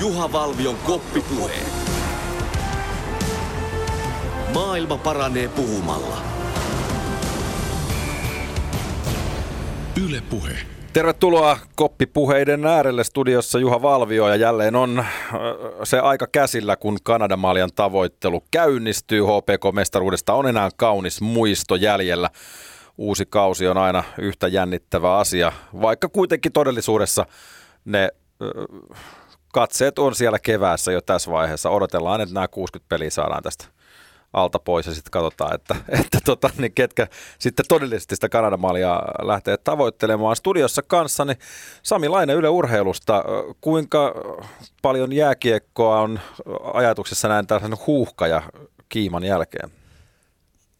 Juha Valvion koppipuhe. Maailma paranee puhumalla. Yle Puhe. Tervetuloa koppipuheiden äärelle studiossa Juha Valvio ja jälleen on äh, se aika käsillä, kun Kanadamaalian tavoittelu käynnistyy. HPK-mestaruudesta on enää kaunis muisto jäljellä. Uusi kausi on aina yhtä jännittävä asia, vaikka kuitenkin todellisuudessa ne äh, katseet on siellä keväässä jo tässä vaiheessa. Odotellaan, että nämä 60 peliä saadaan tästä alta pois ja sitten katsotaan, että, että tota, niin ketkä sitten todellisesti sitä Kanadamaalia lähtee tavoittelemaan. Studiossa kanssani Sami Laine Yle Urheilusta. Kuinka paljon jääkiekkoa on ajatuksessa näin tällaisen huuhkaja kiiman jälkeen?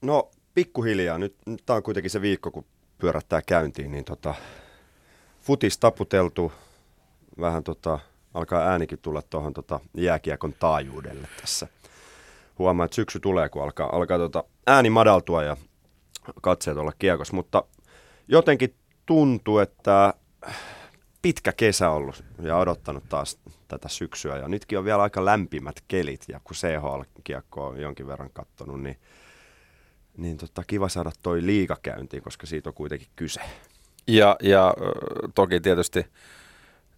No pikkuhiljaa. Nyt, nyt tämä on kuitenkin se viikko, kun pyörättää käyntiin, niin tota, futis taputeltu, vähän tota, alkaa äänikin tulla tuohon tota, jääkiekon taajuudelle tässä – huomaa, että syksy tulee, kun alkaa, alkaa tota ääni madaltua ja katseet olla kiekossa, mutta jotenkin tuntuu, että pitkä kesä ollut ja odottanut taas tätä syksyä ja nytkin on vielä aika lämpimät kelit ja kun CHL-kiekko on jonkin verran kattonut, niin, niin tota, kiva saada toi liiga käyntiin, koska siitä on kuitenkin kyse. Ja, ja toki tietysti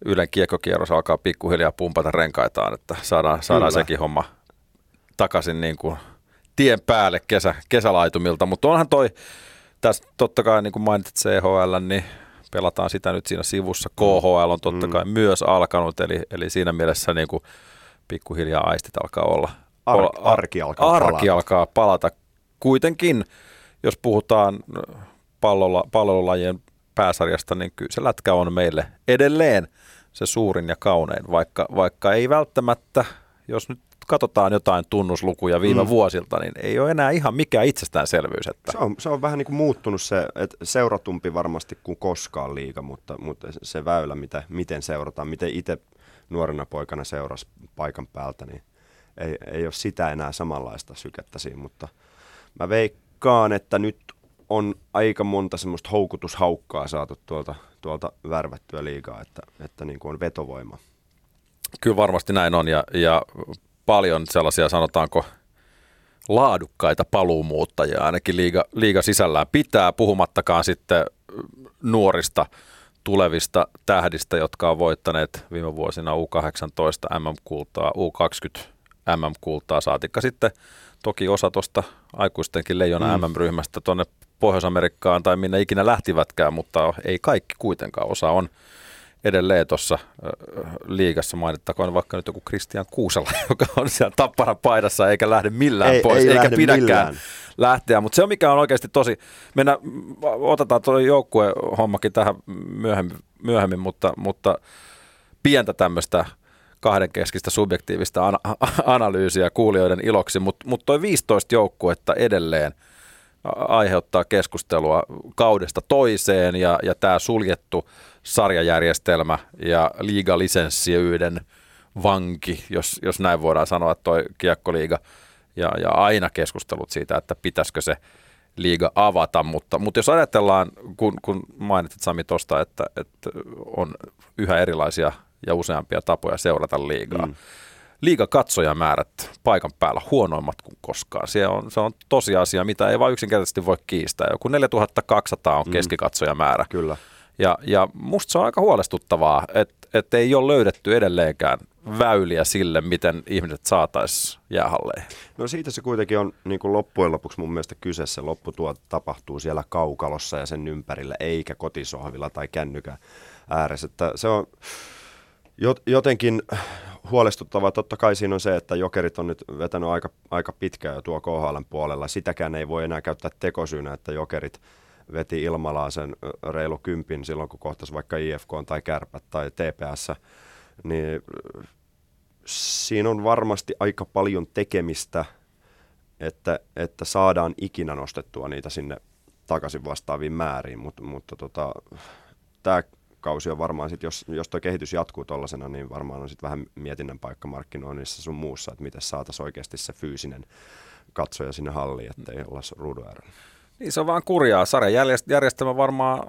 Ylen kiekkokierros alkaa pikkuhiljaa pumpata renkaitaan, että saadaan, saadaan sekin homma takaisin niin kuin tien päälle kesä, kesälaitumilta, mutta onhan toi, tässä totta kai niin kuin mainitsit CHL, niin pelataan sitä nyt siinä sivussa. KHL on totta mm. kai mm. myös alkanut, eli, eli siinä mielessä niin kuin pikkuhiljaa aistit alkaa olla. Ar- olla arki alkaa arki palata. alkaa palata. Kuitenkin, jos puhutaan pallolla, pallolajien pääsarjasta, niin kyllä se lätkä on meille edelleen se suurin ja kaunein, vaikka, vaikka ei välttämättä, jos nyt katsotaan jotain tunnuslukuja viime mm. vuosilta, niin ei ole enää ihan mikään itsestäänselvyys. Että... Se, on, se on vähän niin kuin muuttunut se, että seuratumpi varmasti kuin koskaan liiga, mutta, mutta se väylä, mitä, miten seurataan, miten itse nuorena poikana seurasi paikan päältä, niin ei, ei ole sitä enää samanlaista sykettä siinä, mutta mä veikkaan, että nyt on aika monta semmoista houkutushaukkaa saatu tuolta, tuolta värvättyä liigaa, että, että niin kuin on vetovoima. Kyllä varmasti näin on ja, ja paljon sellaisia, sanotaanko, laadukkaita paluumuuttajia ainakin liiga, liiga sisällään pitää, puhumattakaan sitten nuorista tulevista tähdistä, jotka on voittaneet viime vuosina U18 MM-kultaa, U20 MM-kultaa, saatikka sitten toki osa tuosta aikuistenkin leijona mm. MM-ryhmästä tuonne Pohjois-Amerikkaan tai minne ikinä lähtivätkään, mutta ei kaikki kuitenkaan. Osa on edelleen tuossa liigassa mainittakoon vaikka nyt joku Kristian Kuusala, joka on siellä tappara paidassa eikä lähde millään ei, pois, ei eikä pidäkään millään. lähteä. Mutta se on mikä on oikeasti tosi, mennä, otetaan tuo joukkuehommakin tähän myöhemmin, myöhemmin mutta, mutta pientä tämmöistä kahdenkeskistä subjektiivista ana- analyysiä kuulijoiden iloksi, mutta mut toi 15 joukkuetta edelleen aiheuttaa keskustelua kaudesta toiseen ja, ja tämä suljettu sarjajärjestelmä ja liigalisenssiyden vanki, jos, jos näin voidaan sanoa, toi kiekkoliiga ja, ja aina keskustelut siitä, että pitäisikö se liiga avata, mutta, mutta jos ajatellaan, kun, kun mainitsit Sami tuosta, että, että on yhä erilaisia ja useampia tapoja seurata liigaa. Mm. Liiga katsojamäärät paikan päällä huonoimmat kuin koskaan. Se on, se on tosiasia, mitä ei vain yksinkertaisesti voi kiistää. Joku 4200 on mm. keskikatsojamäärä. Kyllä. Ja, ja musta se on aika huolestuttavaa, että et ei ole löydetty edelleenkään väyliä sille, miten ihmiset saataisiin jäähalleihin. No siitä se kuitenkin on niin kuin loppujen lopuksi mun mielestä kyse. Se lopputuot tapahtuu siellä kaukalossa ja sen ympärillä, eikä kotisohvilla tai kännykän ääressä. Että se on jotenkin huolestuttavaa. Totta kai siinä on se, että jokerit on nyt vetänyt aika, aika pitkään jo tuo KHL puolella. Sitäkään ei voi enää käyttää tekosyynä, että jokerit – veti Ilmalaa sen reilu kympin silloin, kun kohtas vaikka IFK tai Kärpät tai TPS, niin siinä on varmasti aika paljon tekemistä, että, että saadaan ikinä nostettua niitä sinne takaisin vastaaviin määriin, mutta, mutta tota, tämä kausi on varmaan sit, jos, jos tuo kehitys jatkuu tuollaisena, niin varmaan on sitten vähän mietinnän paikka markkinoinnissa sun muussa, että miten saataisiin oikeasti se fyysinen katsoja sinne halliin, ettei olla ruudun äärellä. Niin se on vaan kurjaa. Sarjajärjestelmä varmaan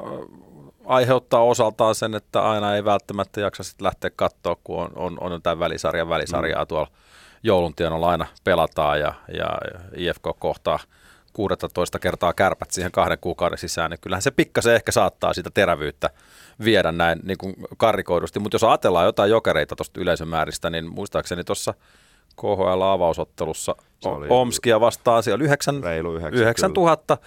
aiheuttaa osaltaan sen, että aina ei välttämättä jaksa sit lähteä katsoa, kun on, on, on jotain välisarjan välisarjaa mm. tuolla joulun tienolla aina pelataan ja, ja IFK kohtaa 16 kertaa kärpät siihen kahden kuukauden sisään, niin kyllähän se pikkasen ehkä saattaa sitä terävyyttä viedä näin niin kuin karikoidusti. Mutta jos ajatellaan jotain jokereita tuosta yleisömääristä, niin muistaakseni tuossa KHL-avausottelussa Omskia vastaan, siellä oli 9, 9000,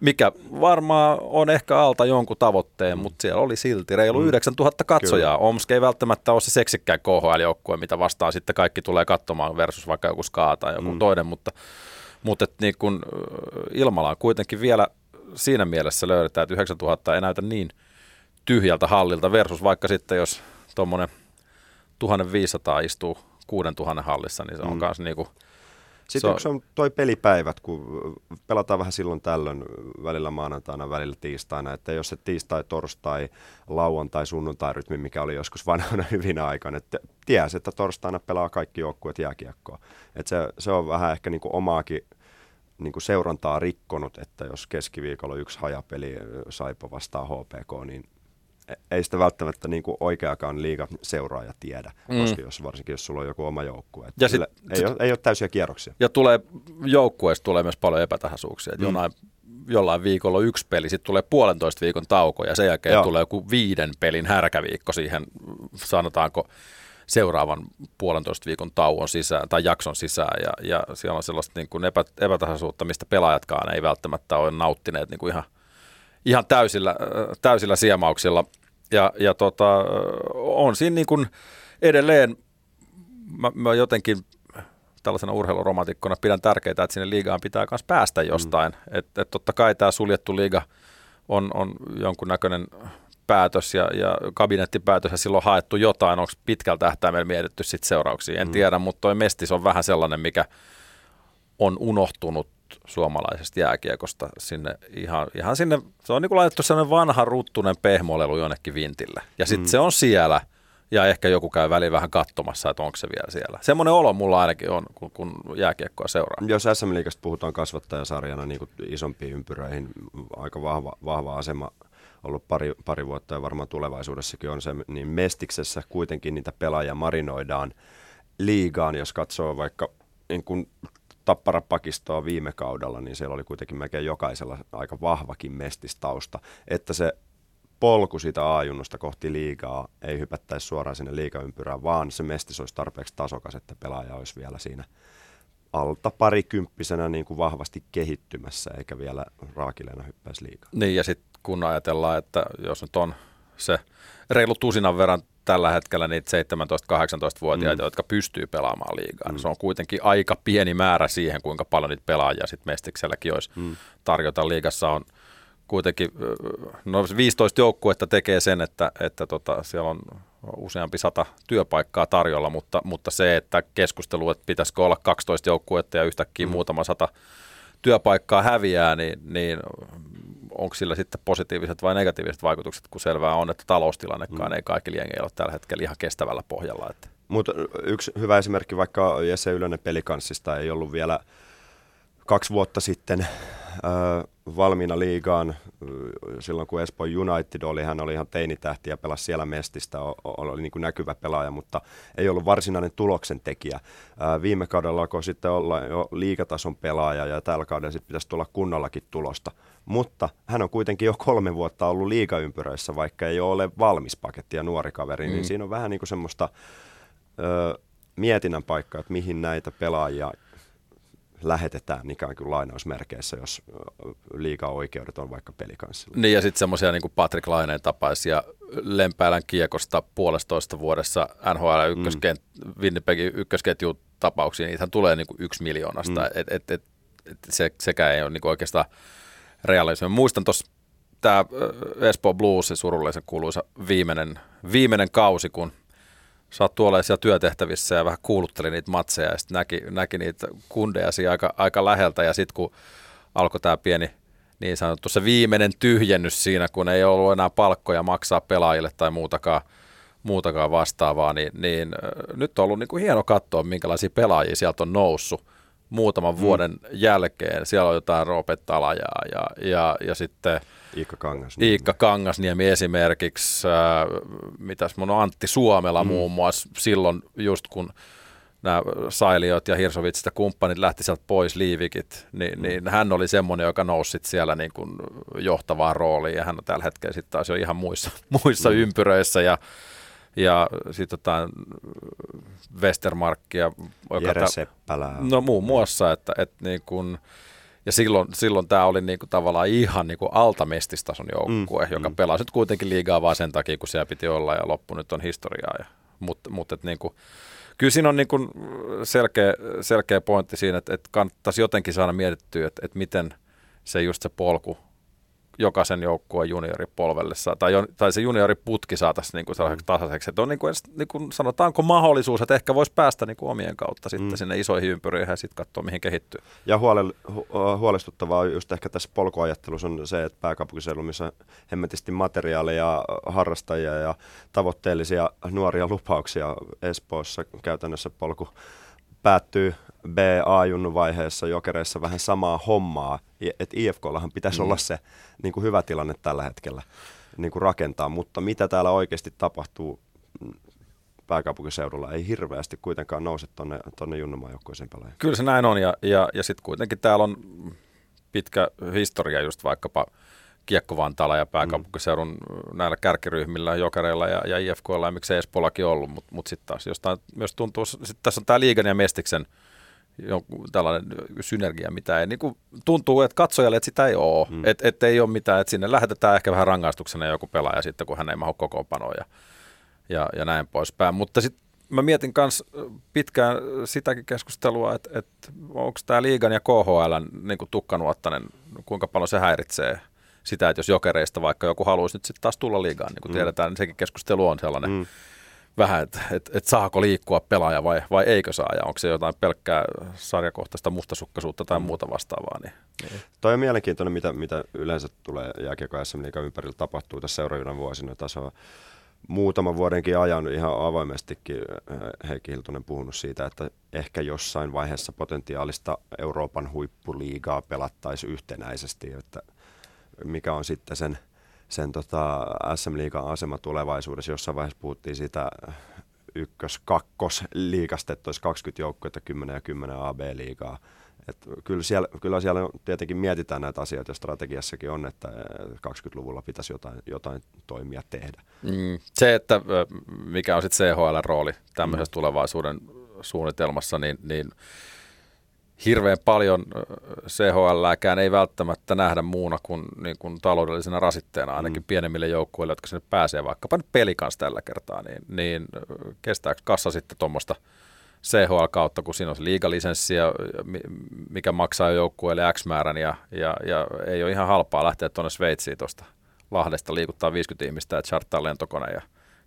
mikä varmaan on ehkä alta jonkun tavoitteen, mm. mutta siellä oli silti reilu mm. 9000 katsojaa. Kyllä. Omsk ei välttämättä ole se seksikkään KHL-joukkue, mitä vastaan sitten kaikki tulee katsomaan versus vaikka joku Skaa tai joku mm. toinen, mutta, mutta et niin kun, Ilmala on kuitenkin vielä siinä mielessä löydetään, että 9000 ei näytä niin tyhjältä hallilta versus vaikka sitten jos tuommoinen 1500 istuu 6000 hallissa, niin se on myös mm. niin kuin, sitten yksi on toi pelipäivät, kun pelataan vähän silloin tällöin, välillä maanantaina, välillä tiistaina, että jos se tiistai, torstai, lauantai, sunnuntai rytmi, mikä oli joskus vanhana hyvin aikana, että tiesi, että torstaina pelaa kaikki joukkueet jääkiekkoa. Että se, se on vähän ehkä niin kuin omaakin niin kuin seurantaa rikkonut, että jos keskiviikolla yksi hajapeli Saipa vastaa HPK, niin ei sitä välttämättä niin kuin oikeakaan liiga seuraaja tiedä, mm. koska jos, varsinkin jos sulla on joku oma joukkue. Ja sit, ei, sit, ole, ei ole täysiä kierroksia. Ja tulee, joukkueesta tulee myös paljon epätahaisuuksia. Mm. Jonain, jollain viikolla on yksi peli, sitten tulee puolentoista viikon tauko ja sen jälkeen Joo. tulee joku viiden pelin härkäviikko siihen, sanotaanko, seuraavan puolentoista viikon tauon sisään tai jakson sisään ja, ja siellä on sellaista niin kuin epä, epätasaisuutta, mistä pelaajatkaan ei välttämättä ole nauttineet niin kuin ihan, ihan täysillä, täysillä siemauksilla ja, ja tota, on siinä niin kuin edelleen, mä, mä jotenkin tällaisena urheiluromantikkona pidän tärkeää, että sinne liigaan pitää myös päästä jostain. Mm. Että et totta kai tämä suljettu liiga on, on jonkunnäköinen päätös ja, ja kabinettipäätös ja silloin haettu jotain, onko pitkällä tähtäimellä mietitty sitten seurauksia, en mm. tiedä, mutta toi Mestis on vähän sellainen, mikä on unohtunut suomalaisesta jääkiekosta sinne ihan, ihan sinne, se on niin kuin laitettu sellainen vanha ruttunen pehmolelu jonnekin vintille. Ja sitten mm. se on siellä ja ehkä joku käy väliin vähän katsomassa, että onko se vielä siellä. Semmoinen olo mulla ainakin on, kun, kun jääkiekkoa seuraa. Jos SM Liigasta puhutaan kasvattajasarjana niin kuin isompiin ympyröihin, aika vahva, vahva asema ollut pari, pari vuotta ja varmaan tulevaisuudessakin on se, niin Mestiksessä kuitenkin niitä pelaajia marinoidaan liigaan, jos katsoo vaikka niin kuin tappara pakistoa viime kaudella, niin siellä oli kuitenkin melkein jokaisella aika vahvakin mestistausta, että se polku sitä ajunnusta kohti liigaa ei hypättäisi suoraan sinne liigaympyrään, vaan se mestis olisi tarpeeksi tasokas, että pelaaja olisi vielä siinä alta parikymppisenä niin kuin vahvasti kehittymässä, eikä vielä raakileena hyppäisi liikaa. Niin, ja sitten kun ajatellaan, että jos nyt on se reilu tusinan verran tällä hetkellä niitä 17-18-vuotiaita, mm. jotka pystyy pelaamaan liigaa. Mm. Se on kuitenkin aika pieni määrä siihen, kuinka paljon niitä pelaajia sitten Mestikselläkin olisi mm. tarjota. Liigassa on kuitenkin, no 15 joukkuetta tekee sen, että, että tota, siellä on useampi sata työpaikkaa tarjolla, mutta, mutta se, että keskustelu, että pitäisikö olla 12 joukkuetta ja yhtäkkiä mm. muutama sata työpaikkaa häviää, niin, niin onko sillä sitten positiiviset vai negatiiviset vaikutukset, kun selvää on, että taloustilannekaan mm. ei kaikki jengeillä ole tällä hetkellä ihan kestävällä pohjalla. Että. Mutta yksi hyvä esimerkki vaikka Jesse Ylönen pelikanssista ei ollut vielä kaksi vuotta sitten äh, valmiina liigaan silloin, kun Espoo United oli, hän oli ihan teinitähti ja pelasi siellä mestistä, oli niin kuin näkyvä pelaaja, mutta ei ollut varsinainen tuloksen tekijä. Viime kaudella alkoi sitten olla jo liigatason pelaaja ja tällä kaudella sitten pitäisi tulla kunnollakin tulosta. Mutta hän on kuitenkin jo kolme vuotta ollut liigaympyröissä, vaikka ei ole valmis paketti ja nuori kaveri, niin mm. niin siinä on vähän niin kuin semmoista ö, mietinnän paikkaa, että mihin näitä pelaajia lähetetään ikään kuin lainausmerkeissä, jos liiga-oikeudet on vaikka pelikanssilla. Niin ja sitten semmoisia niin kuin Patrick Laineen tapaisia Lempäälän kiekosta puolestoista vuodessa NHL ykköskent, mm. Winnipegin ykkösketjun tapauksia, niitähän tulee niin kuin yksi miljoonasta, mm. et, et, et, et se, sekään ei ole niin kuin oikeastaan realismi. Muistan tuossa tämä Espoo Blues, se surullisen kuuluisa viimeinen, viimeinen kausi, kun saat olla siellä työtehtävissä ja vähän kuulutteli niitä matseja ja sitten näki, näki niitä kundeja aika, aika läheltä ja sitten kun alkoi tämä pieni niin sanottu se viimeinen tyhjennys siinä, kun ei ollut enää palkkoja maksaa pelaajille tai muutakaan, muutakaan vastaavaa, niin, niin nyt on ollut niin kuin hieno katsoa, minkälaisia pelaajia sieltä on noussut muutaman mm. vuoden jälkeen. Siellä on jotain Roope Talajaa ja, ja, ja sitten Iikka Kangas. Iikka Kangasniemi esimerkiksi, äh, mitäs mun on Antti Suomela mm. muun muassa silloin just kun nämä Sailiot ja Hirsovitsit ja kumppanit lähti sieltä pois, Liivikit, niin, mm. niin hän oli semmoinen, joka nousi siellä niin kuin johtavaan rooliin ja hän on tällä hetkellä sitten taas jo ihan muissa, muissa mm. ympyröissä ja ja sitten jotain Westermarkia. Joka Jere Seppälä. No muun muassa, että, että niin kun, ja silloin, silloin tämä oli niinku tavallaan ihan niinku altamestistason joukkue, mm, joka mm. pelasi nyt kuitenkin liigaa vaan sen takia, kun siellä piti olla ja loppu nyt on historiaa. Ja, mutta mutta et niinku, kyllä siinä on niinku selkeä, selkeä pointti siinä, että, että kannattaisi jotenkin saada mietittyä, että, että miten se just se polku jokaisen joukkueen junioripolvelle tai, tai se junioriputki saataisiin niin kuin sellaiseksi tasaiseksi. Että on niin kuin, niin kuin sanotaanko mahdollisuus, että ehkä voisi päästä niin kuin omien kautta sitten mm. sinne isoihin ympyröihin ja sitten katsoa, mihin kehittyy. Ja huole, hu, huolestuttavaa just ehkä tässä polkuajattelussa on se, että pääkaupunkiseudulla, missä hemmetisti materiaaleja, harrastajia ja tavoitteellisia nuoria lupauksia Espoossa käytännössä polku päättyy BA-junnu vaiheessa jokereissa vähän samaa hommaa, että IFKllahan pitäisi mm. olla se niin kuin hyvä tilanne tällä hetkellä niin kuin rakentaa, mutta mitä täällä oikeasti tapahtuu pääkaupunkiseudulla ei hirveästi kuitenkaan nouse tuonne tonne junnumaajoukkoisiin pelaajia. Kyllä se näin on ja, ja, ja sitten kuitenkin täällä on pitkä historia just vaikkapa Kiekko ja pääkaupunkiseudun mm. näillä kärkiryhmillä, Jokereilla ja, ja IFKilla ja miksei Espoollakin ollut, mutta mut sitten taas jostain myös tuntuu, sit tässä on tämä Liigan ja Mestiksen – joku tällainen synergia, mitä ei niin kuin, tuntuu, että katsojalle, että sitä ei ole, mm. että et ei ole mitään, että sinne lähetetään ehkä vähän rangaistuksena joku pelaaja sitten, kun hän ei mahu kokoonpanoon ja, ja, ja näin poispäin. Mutta sitten mä mietin myös pitkään sitäkin keskustelua, että, että onko tämä Liigan ja KHL niin kuin tukkanuottainen, kuinka paljon se häiritsee sitä, että jos jokereista vaikka joku haluaisi nyt sitten taas tulla liigaan, niin kuin mm. tiedetään, niin sekin keskustelu on sellainen. Mm vähän, että et, et saako liikkua pelaaja vai, vai eikö saa, ja onko se jotain pelkkää sarjakohtaista mustasukkaisuutta tai mm. muuta vastaavaa. Niin, niin. Toi on mielenkiintoinen, mitä, mitä yleensä tulee jääkiekko SM Liikan ympärillä tapahtuu tässä seuraavina vuosina. On muutaman vuodenkin ajan ihan avoimestikin eh, Heikki Hiltunen puhunut siitä, että ehkä jossain vaiheessa potentiaalista Euroopan huippuliigaa pelattaisi yhtenäisesti, että mikä on sitten sen – sen tota SM Liigan asema tulevaisuudessa. Jossain vaiheessa puhuttiin siitä ykkös, kakkos liigasta, että olisi 20 joukkoa, 10 ja 10 AB-liigaa. Et kyllä, siellä, kyllä siellä tietenkin mietitään näitä asioita ja strategiassakin on, että 20-luvulla pitäisi jotain, jotain toimia tehdä. Mm, se, että mikä on sitten CHL-rooli tämmöisessä mm. tulevaisuuden suunnitelmassa, niin, niin hirveän paljon CHLääkään ei välttämättä nähdä muuna kuin, niin kuin taloudellisena rasitteena, ainakin mm. pienemmille joukkueille, jotka sinne pääsee vaikkapa nyt pelikans tällä kertaa, niin, niin kestääkö kassa sitten tuommoista CHL-kautta, kun siinä on se liigalisenssi, mikä maksaa joukkueelle X määrän, ja, ja, ja ei ole ihan halpaa lähteä tuonne Sveitsiin tuosta Lahdesta liikuttaa 50 ihmistä ja charttaa lentokone ja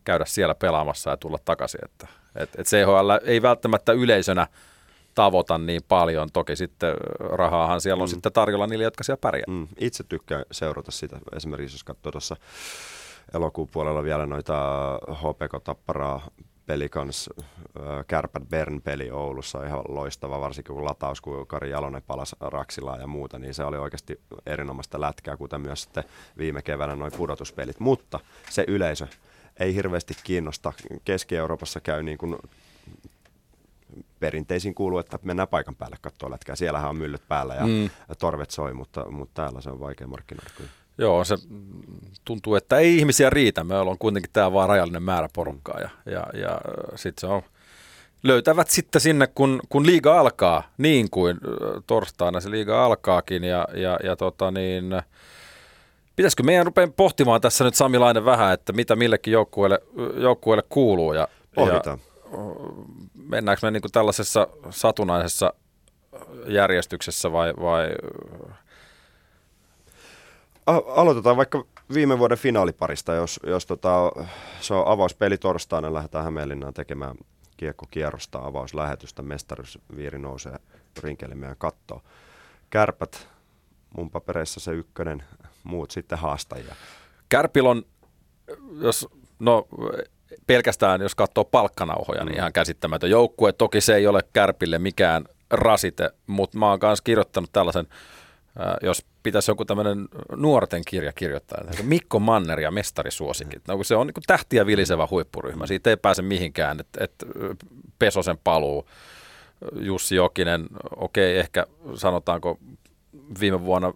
käydä siellä pelaamassa ja tulla takaisin. Että, et, et CHL ei välttämättä yleisönä – tavoita niin paljon. Toki sitten rahaahan siellä on mm. sitten tarjolla niille, jotka siellä pärjää. Mm. Itse tykkään seurata sitä. Esimerkiksi jos katsoo tuossa elokuun puolella vielä noita HPK Tapparaa Pelikans Kärpät Bern peli Oulussa, ihan loistava, varsinkin kun lataus, kun Kari Jalonen palasi Raksilaa ja muuta, niin se oli oikeasti erinomaista lätkää, kuten myös sitten viime keväänä noin pudotuspelit. Mutta se yleisö ei hirveästi kiinnosta. Keski-Euroopassa käy niin kuin perinteisin kuuluu, että mennään paikan päälle katsoa lätkää. Siellähän on myllyt päällä ja mm. torvet soi, mutta, mutta täällä se on vaikea markkinoida kyllä. Joo, se tuntuu, että ei ihmisiä riitä. Me ollaan kuitenkin täällä vaan rajallinen määrä porukkaa ja, ja, ja sitten se on löytävät sitten sinne, kun, kun liiga alkaa, niin kuin torstaina se liiga alkaakin. Ja, ja, ja tota niin, pitäisikö meidän rupea pohtimaan tässä nyt Samilainen vähän, että mitä millekin joukkueelle, joukkueelle kuuluu. Ja, Pohditaan. Ja, mennäänkö me niin kuin tällaisessa satunnaisessa järjestyksessä vai, vai Aloitetaan vaikka viime vuoden finaaliparista, jos, jos tota, se on avauspeli torstaina, lähdetään Hämeenlinnaan tekemään kiekkokierrosta avauslähetystä, mestaruusviiri nousee rinkeli meidän kattoon. Kärpät, mun papereissa se ykkönen, muut sitten haastajia. Kärpilon, jos, no pelkästään jos katsoo palkkanauhoja, niin mm. ihan käsittämätön joukkue. Toki se ei ole Kärpille mikään rasite, mutta mä oon myös kirjoittanut tällaisen, ää, jos pitäisi joku tämmöinen nuorten kirja kirjoittaa, että Mikko Manner ja mestarisuosikit. No, kun se on niin tähtiä vilisevä huippuryhmä, siitä ei pääse mihinkään, että et Pesosen paluu, Jussi Jokinen, okei, ehkä sanotaanko viime vuonna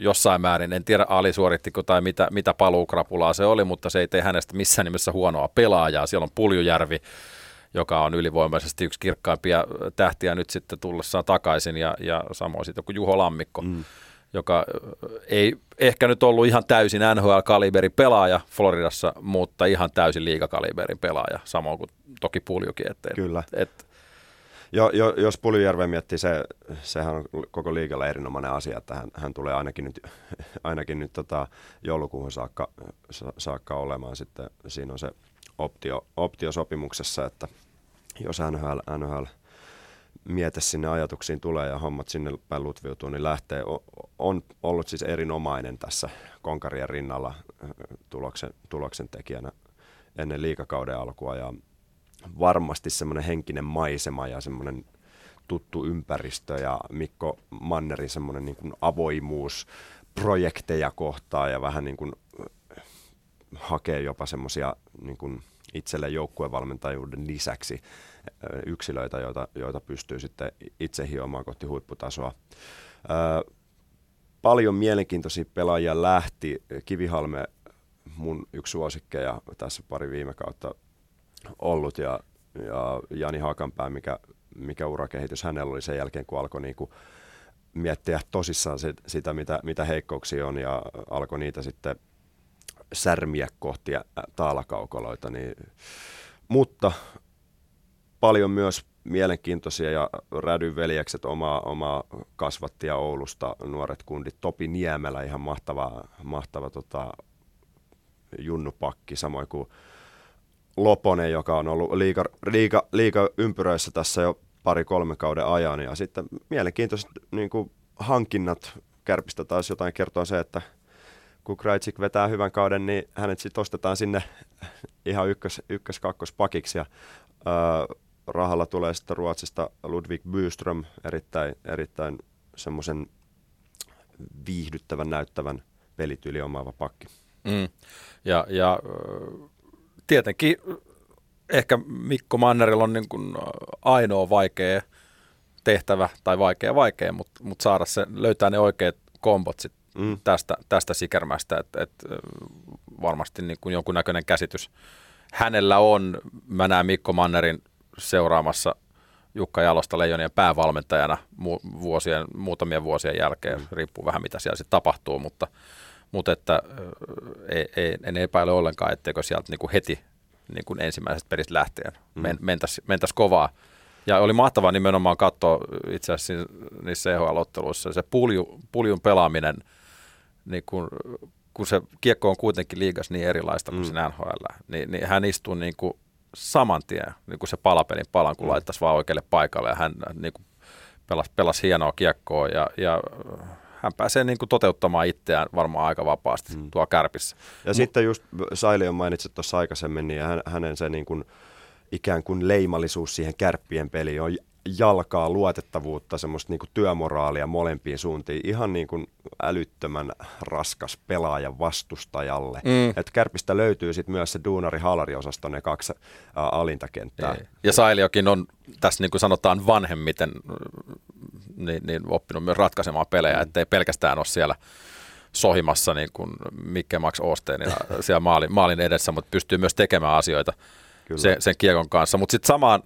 jossain määrin, en tiedä alisuorittiko tai mitä, mitä paluukrapulaa se oli, mutta se ei tee hänestä missään nimessä huonoa pelaajaa. Siellä on Puljujärvi, joka on ylivoimaisesti yksi kirkkaimpia tähtiä nyt sitten tullessaan takaisin ja, ja samoin sitten kuin Juho Lammikko, mm. joka ei ehkä nyt ollut ihan täysin NHL-kaliberin pelaaja Floridassa, mutta ihan täysin liigakaliberin pelaaja, samoin kuin toki Puljukin. Että, Kyllä. Et, jo, jo, jos Puljujärve miettii, se, sehän on koko liikalla erinomainen asia, että hän, hän tulee ainakin nyt, ainakin nyt tota joulukuuhun saakka, saakka olemaan sitten. Siinä on se optio, optiosopimuksessa, että jos NHL, NHL miete sinne ajatuksiin tulee ja hommat sinne päin lutviutuu, niin lähtee. On ollut siis erinomainen tässä konkarien rinnalla tuloksen, tuloksen tekijänä ennen liikakauden alkua ja varmasti semmoinen henkinen maisema ja semmoinen tuttu ympäristö ja Mikko Mannerin semmoinen niin kuin avoimuus projekteja kohtaan ja vähän niin kuin äh, hakee jopa semmoisia niin kuin itselle joukkuevalmentajuuden lisäksi äh, yksilöitä, joita, joita pystyy sitten itse hiomaan kohti huipputasoa. Äh, paljon mielenkiintoisia pelaajia lähti. Kivihalme mun yksi suosikkeja tässä pari viime kautta ollut ja, ja Jani Hakanpää, mikä, mikä urakehitys hänellä oli sen jälkeen, kun alkoi niin kuin miettiä tosissaan sit, sitä, mitä, mitä heikkouksia on ja alkoi niitä sitten särmiä kohti taalakaukoloita. Niin, mutta paljon myös mielenkiintoisia ja rädyn veljekset, oma, oma kasvattia Oulusta, nuoret kundit, Topi Niemelä, ihan mahtava, mahtava tota, junnupakki, samoin kuin Loponen, joka on ollut liika, liika, liika ympyröissä tässä jo pari-kolme kauden ajan. Ja sitten mielenkiintoiset niin kuin hankinnat Kärpistä taas jotain kertoa se, että kun Krajcik vetää hyvän kauden, niin hänet sitten ostetaan sinne ihan ykkös, ykkös ja ää, rahalla tulee sitten Ruotsista Ludwig Byström, erittäin, erittäin semmoisen viihdyttävän, näyttävän pelityyli omaava pakki. Mm. Ja, ja tietenkin ehkä Mikko Mannerilla on niin kuin ainoa vaikea tehtävä, tai vaikea vaikea, mutta, mutta saada se, löytää ne oikeat kombot sit mm. tästä, tästä sikermästä, että et varmasti niin kuin jonkunnäköinen käsitys hänellä on. Mä näen Mikko Mannerin seuraamassa Jukka Jalosta Leijonien päävalmentajana mu- vuosien, muutamien vuosien jälkeen, mm. riippuu vähän mitä siellä sitten tapahtuu, mutta mutta että ei, ei, en epäile ollenkaan, etteikö sieltä niin kuin heti niin kuin ensimmäisestä peristä lähtien mm. men, mentäisi mentäisi kovaa. Ja oli mahtavaa nimenomaan katsoa itse asiassa niissä EHL-otteluissa se pulju, puljun pelaaminen, niin kun, kun se kiekko on kuitenkin liigas niin erilaista kuin mm. se NHL, niin, niin hän istuu niin kuin saman tien, niin kuin se palapelin palan, kun mm. laittaisi vaan oikealle paikalle ja hän niin kuin pelasi, pelasi hienoa kiekkoa ja, ja hän pääsee niin kuin toteuttamaan itseään varmaan aika vapaasti mm. tuo kärpissä. Ja M- sitten just on mainitsit tuossa aikaisemmin, niin hän, hänen se niin kuin, ikään kuin leimallisuus siihen kärppien peliin on jalkaa, luotettavuutta, semmoista niin kuin työmoraalia molempiin suuntiin. Ihan niin kuin älyttömän raskas pelaaja vastustajalle. Mm. Et kärpistä löytyy sitten myös se duunari-halari-osasto, ne kaksi ä, alintakenttää. Ei. Ja Sailiokin on tässä niin kuin sanotaan vanhemmiten niin, niin oppinut myös ratkaisemaan pelejä, mm. ettei pelkästään ole siellä sohimassa niin kuin Mikke Max Osteenina siellä maalin, maalin edessä, mutta pystyy myös tekemään asioita se, sen kiekon kanssa. Mutta sitten samaan,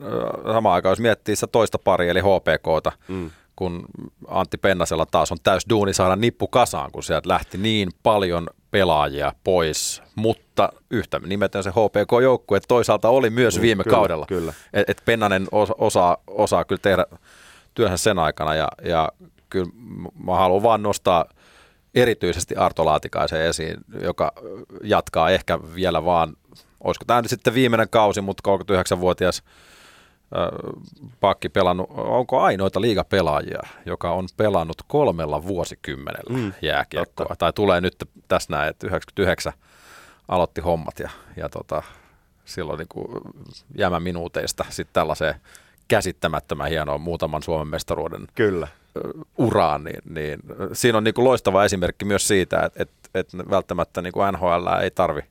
samaan aikaan, jos miettii sitä toista pari, eli HPKta, mm. kun Antti Pennasella taas on täys duuni saada nippu kasaan, kun sieltä lähti niin paljon pelaajia pois, mutta yhtä nimetön se HPK-joukkue toisaalta oli myös mm, viime kyllä, kaudella. Kyllä. Et, et Pennanen osaa, osaa kyllä tehdä työhön sen aikana ja, ja kyllä mä haluan vaan nostaa erityisesti Arto Laatikaisen esiin, joka jatkaa ehkä vielä vaan, olisiko tämä nyt sitten viimeinen kausi, mutta 39-vuotias pakki pelannut, onko ainoita liigapelaajia, joka on pelannut kolmella vuosikymmenellä mm, jääkiekkoa, totta. tai tulee nyt tässä näin, että 99 aloitti hommat ja, ja tota, silloin niin kuin jäämä minuuteista sitten tällaiseen käsittämättömän hienoa muutaman Suomen mestaruuden Kyllä. uraan, niin, niin siinä on niin kuin loistava esimerkki myös siitä, että, että, että välttämättä niin kuin NHL ei tarvi,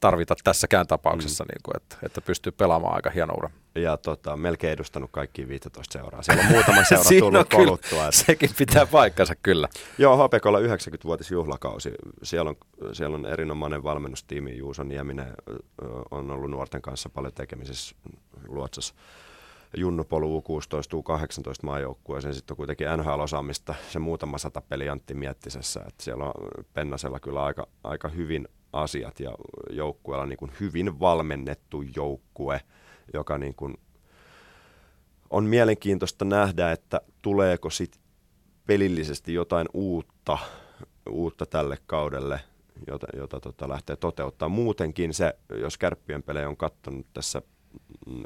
tarvita tässäkään tapauksessa, mm. niin kuin, että, että pystyy pelaamaan aika hieno ura. Ja tota, melkein edustanut kaikki 15 seuraa. Siellä on muutama seura tullut kyllä, koluttua. Että... Sekin pitää paikkansa kyllä. Joo, HPKlla 90-vuotisjuhlakausi. Siellä on, siellä on erinomainen valmennustiimi. Juuso Nieminen on ollut nuorten kanssa paljon tekemisissä Luotsassa. Junnupolu U16, U18 maajoukkueeseen. Sitten on kuitenkin NHL-osaamista se muutama sata peli Antti Miettisessä. Että siellä on Pennasella kyllä aika, aika hyvin asiat ja joukkueella niin kuin hyvin valmennettu joukkue, joka niin kuin on mielenkiintoista nähdä, että tuleeko sitten pelillisesti jotain uutta, uutta tälle kaudelle, jota, jota tota lähtee toteuttaa. Muutenkin se, jos kärppien pelejä on katsonut tässä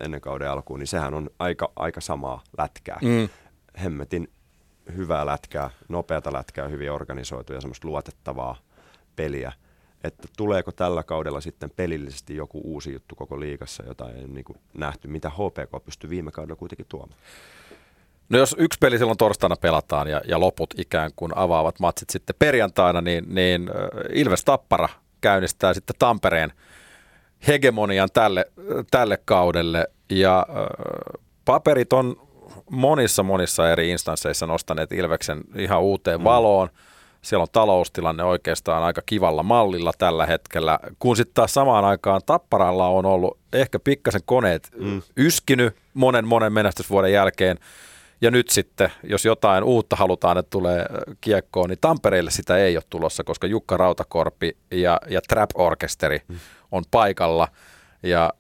ennen kauden alkuun, niin sehän on aika, aika samaa lätkää. Mm. Hemmetin hyvää lätkää, nopeata lätkää, hyvin organisoitu ja semmoista luotettavaa peliä. Että tuleeko tällä kaudella sitten pelillisesti joku uusi juttu koko liigassa, jota ei niin kuin nähty, mitä HPK pystyy viime kaudella kuitenkin tuomaan. No jos yksi peli silloin torstaina pelataan ja, ja loput ikään kuin avaavat matsit sitten perjantaina, niin, niin Ilves Tappara käynnistää sitten Tampereen – hegemonian tälle, tälle kaudelle ja äh, paperit on monissa monissa eri instansseissa nostaneet Ilveksen ihan uuteen mm. Siellä on taloustilanne oikeastaan aika kivalla mallilla tällä hetkellä, kun sitten taas samaan aikaan Tapparalla on ollut ehkä pikkasen koneet mm. yskinyt monen monen menestysvuoden jälkeen. Ja nyt sitten, jos jotain uutta halutaan, että tulee kiekkoon, niin Tampereelle sitä ei ole tulossa, koska Jukka Rautakorpi ja, ja Trap Orkesteri mm on paikalla ja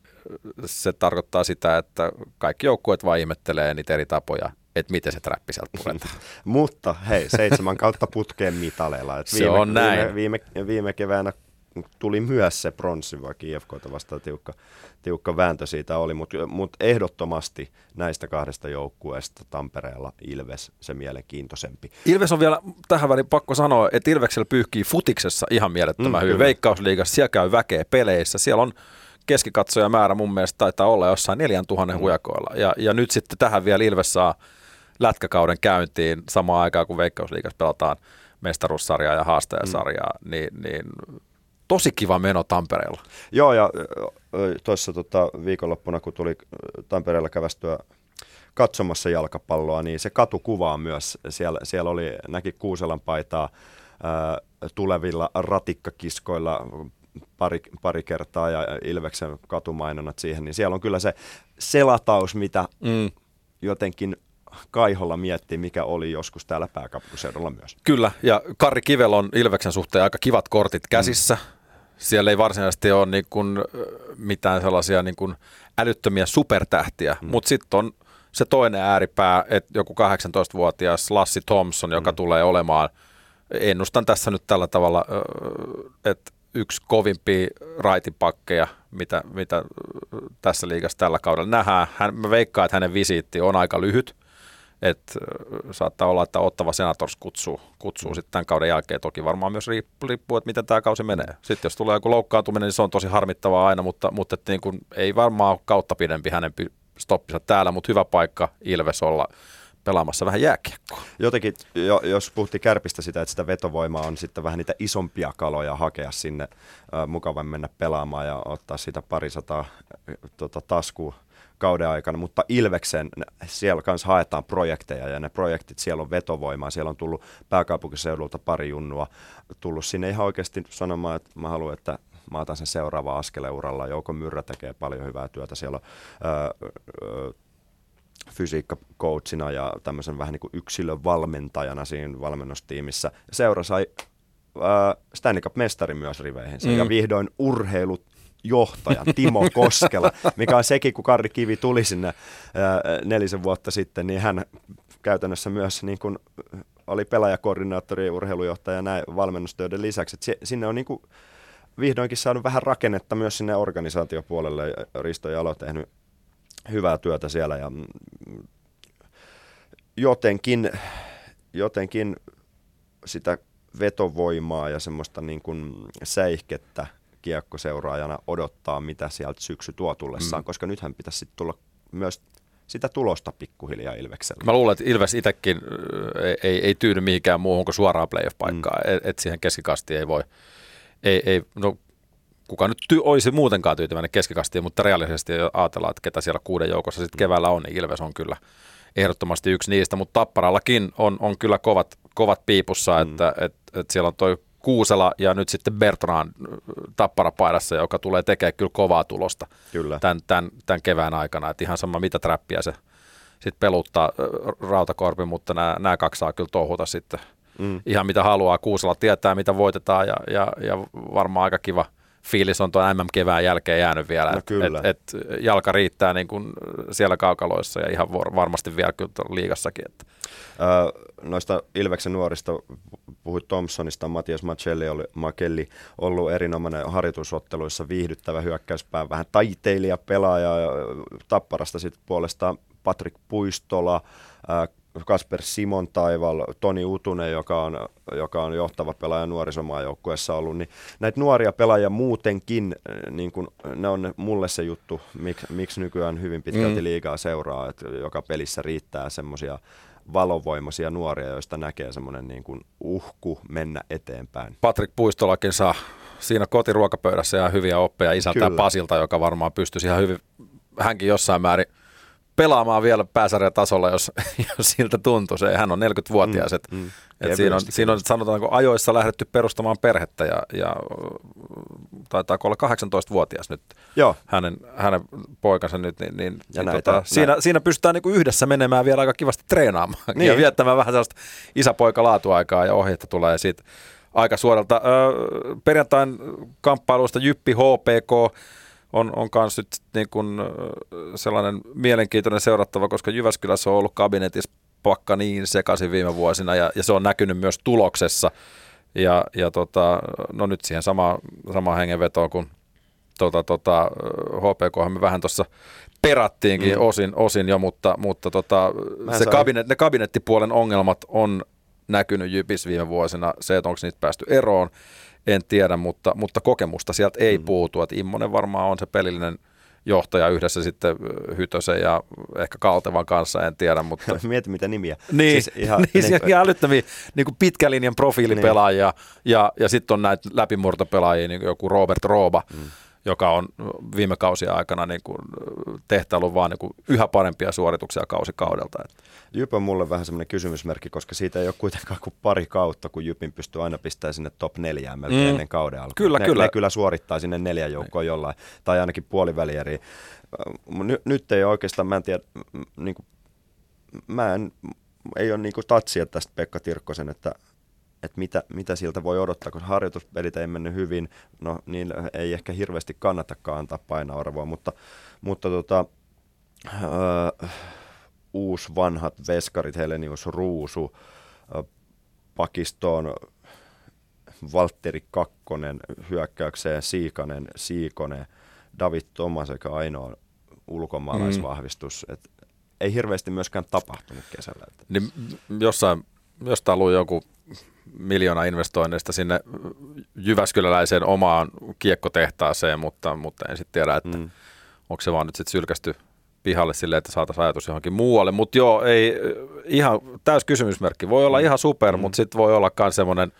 se tarkoittaa sitä, että kaikki joukkueet vaan ihmettelee niitä eri tapoja, että miten se trappi sieltä puretaan. Mutta hei, seitsemän kautta putkeen mitaleilla. Et viime, se on näin. Viime, viime, viime keväänä tuli myös se pronssi, vaikka IFKta vastaan tiukka, tiukka vääntö siitä oli, mutta mut ehdottomasti näistä kahdesta joukkueesta Tampereella Ilves se mielenkiintoisempi. Ilves on vielä tähän väliin pakko sanoa, että Ilveksellä pyyhkii futiksessa ihan mielettömän mm, hyvin. Kyllä. Veikkausliigassa, siellä käy väkeä peleissä, siellä on keskikatsojamäärä mun mielestä taitaa olla jossain 4000 mm. hujakoilla. Ja, ja nyt sitten tähän vielä Ilves saa lätkäkauden käyntiin samaan aikaan, kun Veikkausliigassa pelataan mestaruussarjaa ja haastajasarjaa, mm. niin, niin tosi kiva meno Tampereella. Joo, ja tuossa tota, viikonloppuna, kun tuli Tampereella kävästyä katsomassa jalkapalloa, niin se katu kuvaa myös. Siellä, siellä oli, näki Kuuselan paitaa ää, tulevilla ratikkakiskoilla pari, pari kertaa ja Ilveksen katumainonnat siihen, niin siellä on kyllä se selataus, mitä mm. jotenkin Kaiholla miettii, mikä oli joskus täällä pääkaupunkiseudulla myös. Kyllä, ja Karri Kivel on Ilveksen suhteen aika kivat kortit käsissä. Mm siellä ei varsinaisesti ole niin kuin mitään sellaisia niin kuin älyttömiä supertähtiä, mm. mutta sitten on se toinen ääripää, että joku 18-vuotias Lassi Thompson, joka mm. tulee olemaan, ennustan tässä nyt tällä tavalla, että yksi kovimpia raitipakkeja, mitä, mitä tässä liigassa tällä kaudella nähdään. Hän, mä veikkaan, että hänen visiitti on aika lyhyt, että saattaa olla, että Ottava Senators kutsuu, kutsuu sitten tämän kauden jälkeen. Toki varmaan myös riippuu, että miten tämä kausi menee. Sitten jos tulee joku loukkaantuminen, niin se on tosi harmittavaa aina, mutta, mutta että niin kuin, ei varmaan ole kautta pidempi hänen stoppinsa täällä, mutta hyvä paikka Ilves olla pelaamassa vähän jääkiekkoa. Jotenkin, jos puhuttiin kärpistä sitä, että sitä vetovoimaa on sitten vähän niitä isompia kaloja hakea sinne, äh, mukavan mennä pelaamaan ja ottaa sitä parisataa äh, tota, taskua kauden aikana, mutta Ilveksen siellä kanssa haetaan projekteja ja ne projektit, siellä on vetovoimaa, siellä on tullut pääkaupunkiseudulta pari junnua, tullut sinne ihan oikeasti sanomaan, että mä haluan, että mä otan sen seuraava askeleen uralla. Jouko Myrrä tekee paljon hyvää työtä siellä on, öö, fysiikkacoachina ja tämmöisen vähän niin kuin yksilövalmentajana siinä valmennustiimissä. Seura sai äh, Stanley Cup-mestari myös riveihinsä mm. ja vihdoin urheilut johtajan Timo Koskela, mikä on sekin, kun Karri Kivi tuli sinne ää, nelisen vuotta sitten, niin hän käytännössä myös niin kuin oli pelaajakoordinaattori ja urheilujohtaja näin valmennustöiden lisäksi. Et sinne on niin kuin vihdoinkin saanut vähän rakennetta myös sinne organisaatiopuolelle. Risto Jalo tehnyt hyvää työtä siellä ja mm, jotenkin, jotenkin sitä vetovoimaa ja semmoista niin kuin säihkettä kiekkoseuraajana odottaa, mitä sieltä syksy tuo tullessaan, mm. koska nythän pitäisi sitten tulla myös sitä tulosta pikkuhiljaa Ilveksellä. Mä luulen, että Ilves itsekin ei, ei, ei tyydy mihinkään muuhun kuin suoraan playoff-paikkaan, mm. että et siihen keskikastiin ei voi, ei, ei, no kuka nyt ty- olisi muutenkaan tyytyväinen keskikastiin, mutta reaalisesti ajatellaan, että ketä siellä kuuden joukossa sitten keväällä on, niin Ilves on kyllä ehdottomasti yksi niistä, mutta Tapparallakin on, on kyllä kovat, kovat piipussa, mm. että et, et siellä on toi Kuusela ja nyt sitten Bertrand tapparapaidassa, joka tulee tekemään kyllä kovaa tulosta kyllä. Tämän, tämän, tämän kevään aikana. Että ihan sama mitä trappia se sitten peluttaa Rautakorpi, mutta nämä, nämä kaksi saa kyllä touhuta sitten mm. ihan mitä haluaa. Kuusela tietää mitä voitetaan ja, ja, ja varmaan aika kiva – fiilis on tuon MM-kevään jälkeen jäänyt vielä. No että et, et jalka riittää niin kuin siellä kaukaloissa ja ihan varmasti vielä kyllä liigassakin. Että. Öö, noista Ilveksen nuorista puhuit Thompsonista, Matias Macelli oli, Makelli ollut erinomainen harjoitusotteluissa, viihdyttävä hyökkäyspää, vähän taiteilija pelaaja, Tapparasta sitten puolestaan Patrick Puistola, Kasper Simon Taival, Toni Utunen, joka on, joka on johtava pelaaja nuorisomaajoukkueessa ollut, niin näitä nuoria pelaajia muutenkin, niin kun, ne on mulle se juttu, miksi, miksi nykyään hyvin pitkälti mm. liigaa seuraa, että joka pelissä riittää semmoisia valovoimaisia nuoria, joista näkee semmoinen niin kuin uhku mennä eteenpäin. Patrick Puistolakin saa siinä kotiruokapöydässä ihan hyviä oppeja isältään Pasilta, joka varmaan pystyisi ihan hyvin, hänkin jossain määrin pelaamaan vielä pääsarjatasolla, jos, jos siltä tuntuu. Se, hän on 40-vuotias. Mm, et, mm. Et siinä, on, siinä on sanotaanko ajoissa lähdetty perustamaan perhettä ja, ja taitaa olla 18-vuotias nyt Joo. Hänen, hänen poikansa nyt, niin, niin, ja niin näitä, tota, siinä, siinä pystytään niin kuin yhdessä menemään vielä aika kivasti treenaamaan niin. ja viettämään vähän sellaista isäpoika-laatuaikaa ja ohjeita tulee siitä aika suoralta. Öö, perjantain kamppailuista Jyppi HPK on, on kans nyt niin kuin sellainen mielenkiintoinen seurattava, koska Jyväskylässä on ollut kabinetissa pakka niin sekaisin viime vuosina ja, ja se on näkynyt myös tuloksessa. Ja, ja tota, no nyt siihen sama, sama hengenvetoon kuin tota, tota, HPK me vähän tuossa perattiinkin mm. osin, osin jo, mutta, mutta tota, se kabinet, ne kabinettipuolen ongelmat on näkynyt Jypis viime vuosina. Se, että onko niitä päästy eroon, en tiedä, mutta, mutta kokemusta sieltä ei mm. puutu. Että Immonen varmaan on se pelillinen johtaja yhdessä sitten Hytösen ja ehkä Kaltevan kanssa, en tiedä. Mutta... Mieti mitä nimiä. Niin, siis ihan, niin, niin, ihan älyttömiä niin kuin pitkälinjan profiilipelaajia niin. ja, ja sitten on näitä läpimurtopelaajia, niin kuin joku Robert Rooba, mm joka on viime kausien aikana niin kuin tehtäillyt vaan niin kuin yhä parempia suorituksia kausikaudelta. Jyp on mulle vähän semmoinen kysymysmerkki, koska siitä ei ole kuitenkaan kuin pari kautta, kun Jypin pystyy aina pistämään sinne top neljään melkein mm. ennen kauden alkua. Kyllä, ne, kyllä. Ne kyllä suorittaa sinne neljän joukkoon jollain, tai ainakin puolivälieriin. Ny, nyt ei oikeastaan, mä en tiedä, niin kuin, mä en, ei ole niin kuin tatsia tästä Pekka Tirkkosen, että että mitä, mitä siltä voi odottaa, kun harjoituspelit ei mennyt hyvin, no niin ei ehkä hirveästi kannatakaan antaa painoarvoa, mutta, mutta tota, öö, uusi vanhat veskarit, Helenius Ruusu, öö, Pakistoon Valtteri Kakkonen hyökkäykseen, Siikanen, Siikonen, David Thomas, joka ainoa ulkomaalaisvahvistus. Mm. Et ei hirveästi myöskään tapahtunut kesällä. Niin jossain, jostain luin joku miljoona investoinneista sinne Jyväskyläläiseen omaan kiekkotehtaaseen, mutta, mutta en sitten tiedä, että mm. onko se vaan nyt sitten sylkästy pihalle silleen, että saataisiin ajatus johonkin muualle. Mutta joo, ei ihan täys kysymysmerkki. Voi olla mm. ihan super, mm. mutta sitten voi olla myös semmoinen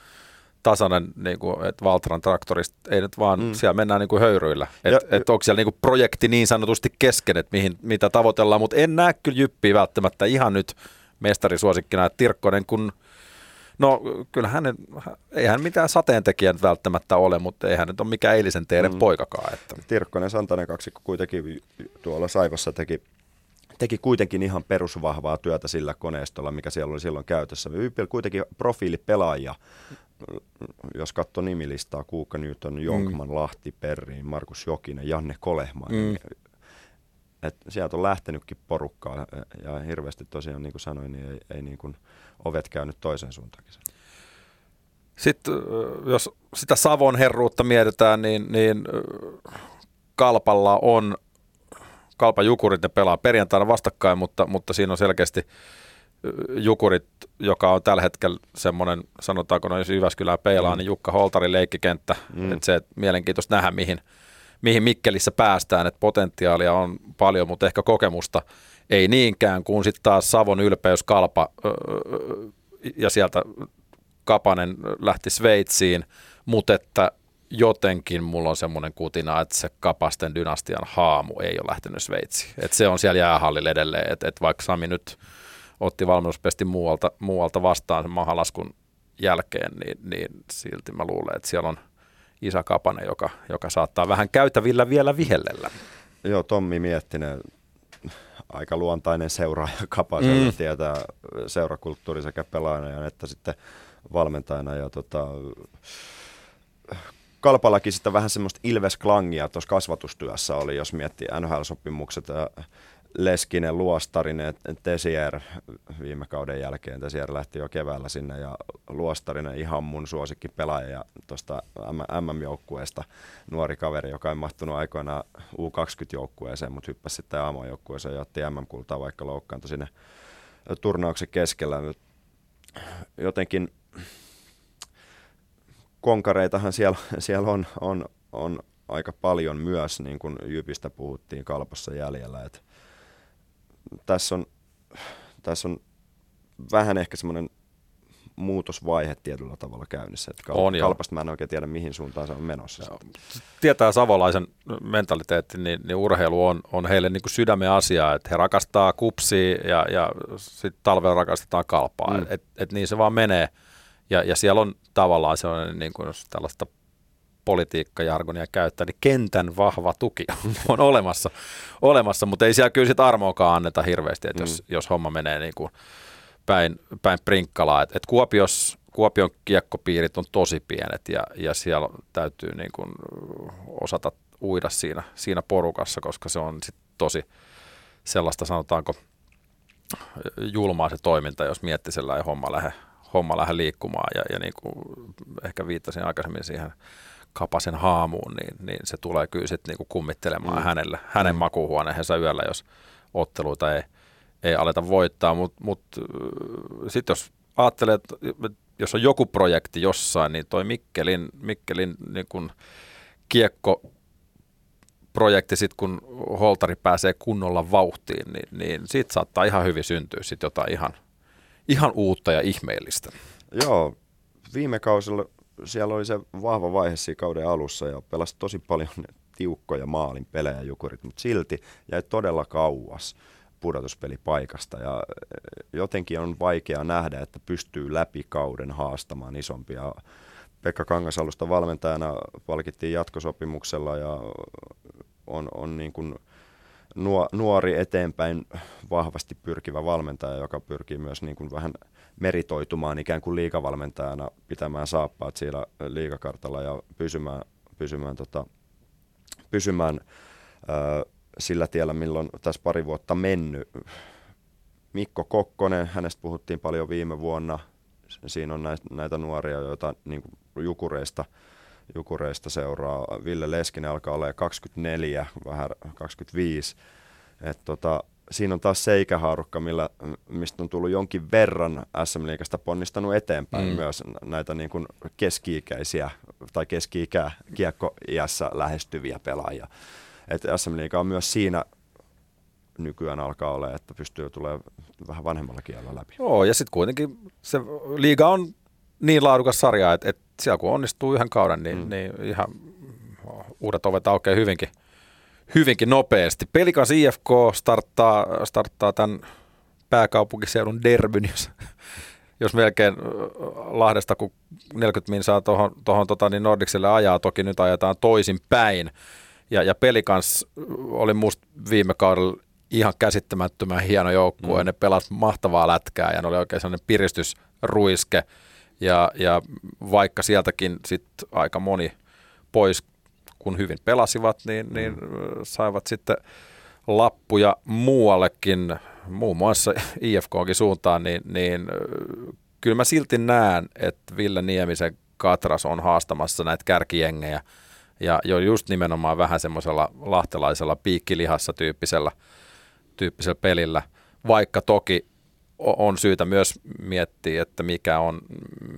tasainen, niin kuin, että Valtran traktorista ei nyt vaan, mm. siellä mennään niin kuin höyryillä. Että et onko siellä niin kuin projekti niin sanotusti kesken, että mihin, mitä tavoitellaan, mutta en näe kyllä Jyppiä välttämättä ihan nyt mestarisuosikkina, että Tirkkonen kun – No kyllähän ne, eihän mitään sateentekijät välttämättä ole, mutta eihän nyt ole mikään eilisen teidän mm. poikakaan. Että. Tirkkonen Santanen kaksi kuitenkin tuolla Saivassa teki teki kuitenkin ihan perusvahvaa työtä sillä koneistolla, mikä siellä oli silloin käytössä. Ypil kuitenkin profiilipelaajia, jos katsoo nimilistaa, Kuukka Newton, Jonkman, mm. Lahti, Perriin, Markus Jokinen, Janne Kolehman. Mm. Et sieltä on lähtenytkin porukkaa ja hirveästi tosiaan, niin kuin sanoin, niin ei, ei niin kuin – ovet käynyt toiseen suuntaan. Sitten jos sitä Savon herruutta mietitään, niin, niin Kalpalla on, Kalpa Jukurit ne pelaa perjantaina vastakkain, mutta, mutta siinä on selkeästi Jukurit, joka on tällä hetkellä semmoinen, sanotaanko no jos Jyväskylää peilaa, mm. niin Jukka Holtarin leikkikenttä, mm. että se mielenkiintoista nähdä, mihin, mihin Mikkelissä päästään, että potentiaalia on paljon, mutta ehkä kokemusta ei niinkään, kun sitten taas Savon ylpeys kalpa ja sieltä Kapanen lähti Sveitsiin, mutta että jotenkin mulla on semmoinen kutina, että se Kapasten dynastian haamu ei ole lähtenyt Sveitsiin. Että se on siellä jäähallilla edelleen, että, että vaikka Sami nyt otti valmennuspesti muualta, muualta vastaan sen mahalaskun jälkeen, niin, niin silti mä luulen, että siellä on Isa Kapanen, joka, joka saattaa vähän käytävillä vielä vihellellä. Joo, Tommi Miettinen, aika luontainen seuraaja Kapaselle, mm. tietää seurakulttuuri sekä pelaajana että sitten valmentajana. Ja tota, Kalpallakin sitten vähän semmoista Ilves-klangia tuossa kasvatustyössä oli, jos miettii NHL-sopimukset. Ja Leskinen, Luostarinen, Tesier viime kauden jälkeen. Tesier lähti jo keväällä sinne ja Luostarinen ihan mun suosikki pelaaja tuosta MM-joukkueesta. Nuori kaveri, joka ei mahtunut aikoinaan U20-joukkueeseen, mutta hyppäsi sitten aamujoukkueeseen ja otti MM-kultaa, vaikka loukkaantui sinne turnauksen keskellä. Jotenkin konkareitahan siellä, siellä on, on, on aika paljon myös, niin kuin Jypistä puhuttiin kalpassa jäljellä. Et tässä, on, tässä on vähän ehkä semmoinen muutosvaihe tietyllä tavalla käynnissä. Että on, kalpasta mä en oikein tiedä, mihin suuntaan se on menossa. Joo. Tietää savolaisen mentaliteetti, niin, niin urheilu on, on heille niin kuin sydämen asia, että he rakastaa kupsia ja, ja sitten talvella rakastetaan kalpaa. Mm. Et, et niin se vaan menee. Ja, ja siellä on tavallaan sellainen, niin kuin tällaista politiikkajargonia käyttää, niin kentän vahva tuki on olemassa, olemassa mutta ei siellä kyllä sit armoakaan anneta hirveästi, että mm. jos, jos homma menee niin kuin päin, päin prinkkalaa. Et, et Kuopios, Kuopion kiekkopiirit on tosi pienet ja, ja siellä täytyy niin kuin osata uida siinä, siinä porukassa, koska se on sit tosi sellaista sanotaanko julmaa se toiminta, jos miettii sellainen homma lähde, homma lähde liikkumaan ja, ja niin kuin ehkä viittasin aikaisemmin siihen Kapasen haamuun, niin, niin se tulee kyllä sitten niinku kummittelemaan mm. hänelle, hänen mm. makuuhuoneensa yöllä, jos otteluita ei, ei aleta voittaa. Mutta mut, sitten jos ajattelee, että jos on joku projekti jossain, niin toi Mikkelin, Mikkelin niin kun kiekko projekti sitten, kun holtari pääsee kunnolla vauhtiin, niin, niin siitä saattaa ihan hyvin syntyä sitten jotain ihan, ihan uutta ja ihmeellistä. Joo, viime kausilla siellä oli se vahva vaihe siinä kauden alussa ja pelasi tosi paljon tiukkoja maalin pelejä jukurit, mutta silti jäi todella kauas pudotuspelipaikasta ja eh, jotenkin on vaikea nähdä, että pystyy läpi kauden haastamaan isompia. Pekka Kangasalusta valmentajana palkittiin jatkosopimuksella ja on, on niin kuin nuori eteenpäin vahvasti pyrkivä valmentaja, joka pyrkii myös niin kuin vähän meritoitumaan ikään kuin liikavalmentajana, pitämään saappaat siellä liikakartalla ja pysymään, pysymään, tota, pysymään ö, sillä tiellä, milloin tässä pari vuotta mennyt. Mikko Kokkonen, hänestä puhuttiin paljon viime vuonna. Siinä on näitä, nuoria, joita niin kuin jukureista, jukureista seuraa. Ville Leskinen alkaa olla 24, vähän 25. Et tota, siinä on taas seikähaarukka, millä, mistä on tullut jonkin verran SM Liigasta ponnistanut eteenpäin mm. myös näitä niin kuin keski-ikäisiä tai keski-ikä kiekko-iässä lähestyviä pelaajia. Et SM Liiga on myös siinä nykyään alkaa olla, että pystyy tulemaan vähän vanhemmalla kielellä läpi. Joo, ja sitten kuitenkin se liiga on niin laadukas sarja, että, että siellä kun onnistuu yhden kauden, niin, mm. niin ihan uudet ovet aukeaa hyvinkin hyvinkin nopeasti. Pelikas IFK starttaa, starttaa tämän pääkaupunkiseudun derbyn, jos, jos melkein Lahdesta, kun 40 min saa tuohon tohon, tota, niin Nordikselle ajaa, toki nyt ajetaan toisin päin. Ja, ja Pelikans oli musta viime kaudella ihan käsittämättömän hieno joukkue, mm. ne pelas mahtavaa lätkää ja ne oli oikein sellainen piristysruiske. Ja, ja vaikka sieltäkin sit aika moni pois kun hyvin pelasivat, niin, niin mm. saivat sitten lappuja muuallekin, muun muassa IFKonkin suuntaan, niin, niin kyllä mä silti näen, että Ville Niemisen Katras on haastamassa näitä kärkijengejä ja jo just nimenomaan vähän semmoisella lahtelaisella piikkilihassa tyyppisellä, tyyppisellä pelillä, vaikka toki on syytä myös miettiä, että mikä on,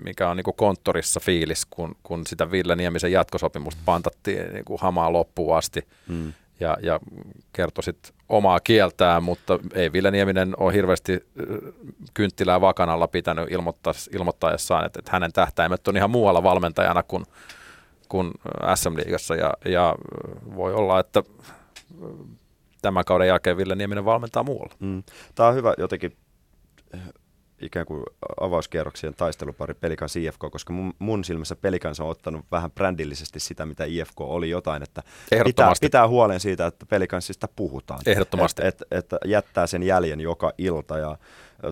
mikä on niin kuin konttorissa fiilis, kun, kun sitä Ville Niemisen jatkosopimusta pantattiin niin kuin hamaa loppuun asti mm. ja, ja kertoi sit omaa kieltään, mutta ei Ville Nieminen ole hirveästi kynttilää vakanalla pitänyt ilmoittaessaan, että, että hänen tähtäimet on ihan muualla valmentajana kuin, kuin SM-liigassa ja, ja voi olla, että tämän kauden jälkeen Ville Nieminen valmentaa muualla. Mm. Tämä on hyvä jotenkin ikään kuin avauskierroksien taistelupari Pelikan IFK, koska mun, mun silmässä Pelikans on ottanut vähän brändillisesti sitä, mitä IFK oli jotain, että pitää, pitää huolen siitä, että Pelikansista puhutaan. Ehdottomasti. Että et, et jättää sen jäljen joka ilta ja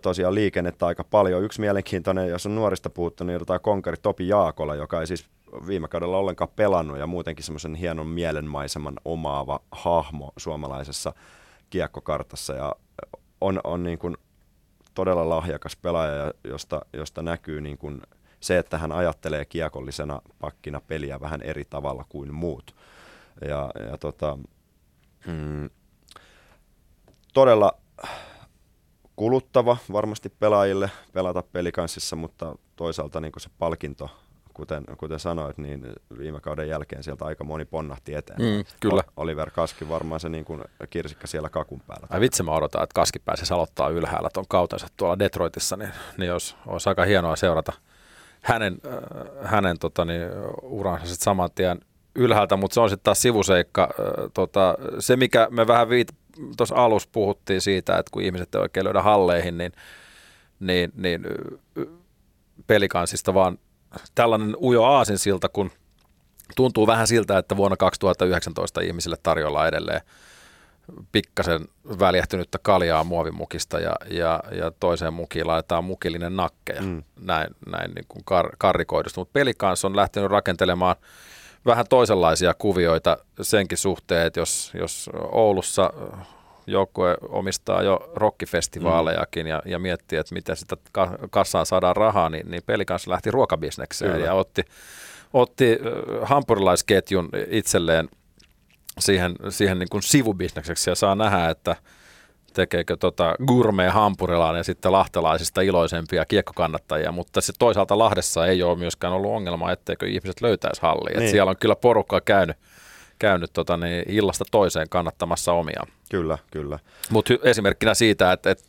tosiaan liikennettä aika paljon. Yksi mielenkiintoinen, jos on nuorista puhuttu, niin jotain konkari Topi Jaakola, joka ei siis viime kaudella ollenkaan pelannut ja muutenkin semmoisen hienon mielenmaiseman omaava hahmo suomalaisessa kiekkokartassa ja on, on niin kuin todella lahjakas pelaaja, josta, josta näkyy niin kuin se, että hän ajattelee kiekollisena pakkina peliä vähän eri tavalla kuin muut. Ja, ja tota, mm, todella kuluttava varmasti pelaajille pelata pelikanssissa, mutta toisaalta niin se palkinto kuten, kuten sanoit, niin viime kauden jälkeen sieltä aika moni ponnahti eteen. Mm, kyllä. Oliver Kaski varmaan se niin kuin kirsikka siellä kakun päällä. Ai vitsi mä odotan, että Kaski pääsisi aloittaa ylhäällä tuon kautensa tuolla Detroitissa, niin, niin olisi, olisi aika hienoa seurata hänen, äh, hänen tota, niin, uransa sitten saman tien ylhäältä, mutta se on sitten taas sivuseikka. Äh, tota, se, mikä me vähän viit, tuossa alussa puhuttiin siitä, että kun ihmiset ei oikein löydä halleihin, niin, niin, niin pelikansista vaan tällainen ujo aasinsilta, kun tuntuu vähän siltä, että vuonna 2019 ihmisille tarjolla edelleen pikkasen väljähtynyttä kaljaa muovimukista ja, ja, ja toiseen mukiin laitetaan mukillinen nakkeja, mm. näin, näin niin kuin kar, karrikoidusta. Mutta pelikans on lähtenyt rakentelemaan vähän toisenlaisia kuvioita senkin suhteen, että jos, jos Oulussa joukkue omistaa jo rockifestivaalejakin ja, ja miettii, että miten sitä kassaan saadaan rahaa, niin, niin peli kanssa lähti ruokabisnekseen Kyllä. ja otti, otti hampurilaisketjun itselleen siihen, siihen niin kuin sivubisnekseksi ja saa nähdä, että tekeekö tota gourmet hampurilainen sitten lahtelaisista iloisempia kiekkokannattajia, mutta se toisaalta Lahdessa ei ole myöskään ollut ongelma, etteikö ihmiset löytäisi hallia. Niin. siellä on kyllä porukkaa käynyt käynyt tota, niin, illasta toiseen kannattamassa omia. Kyllä, kyllä. Mutta esimerkkinä siitä, että, että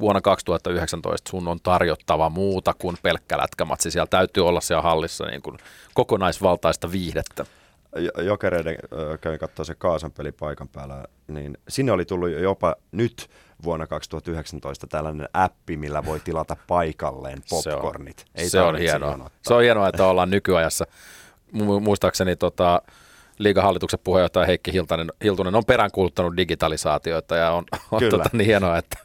vuonna 2019 sun on tarjottava muuta kuin pelkkä lätkämatsi. Siellä täytyy olla siellä hallissa niin kuin kokonaisvaltaista viihdettä. Jokereiden kävin katsoa se Kaasan peli paikan päällä, niin sinne oli tullut jopa nyt vuonna 2019 tällainen appi, millä voi tilata paikalleen popcornit. Se on, Ei se on hienoa. Se on hienoa, että ollaan nykyajassa. Muistaakseni tota, liigahallituksen puheenjohtaja Heikki Hiltunen, Hiltunen on peräänkuuluttanut digitalisaatioita ja on, on tota niin hienoa, että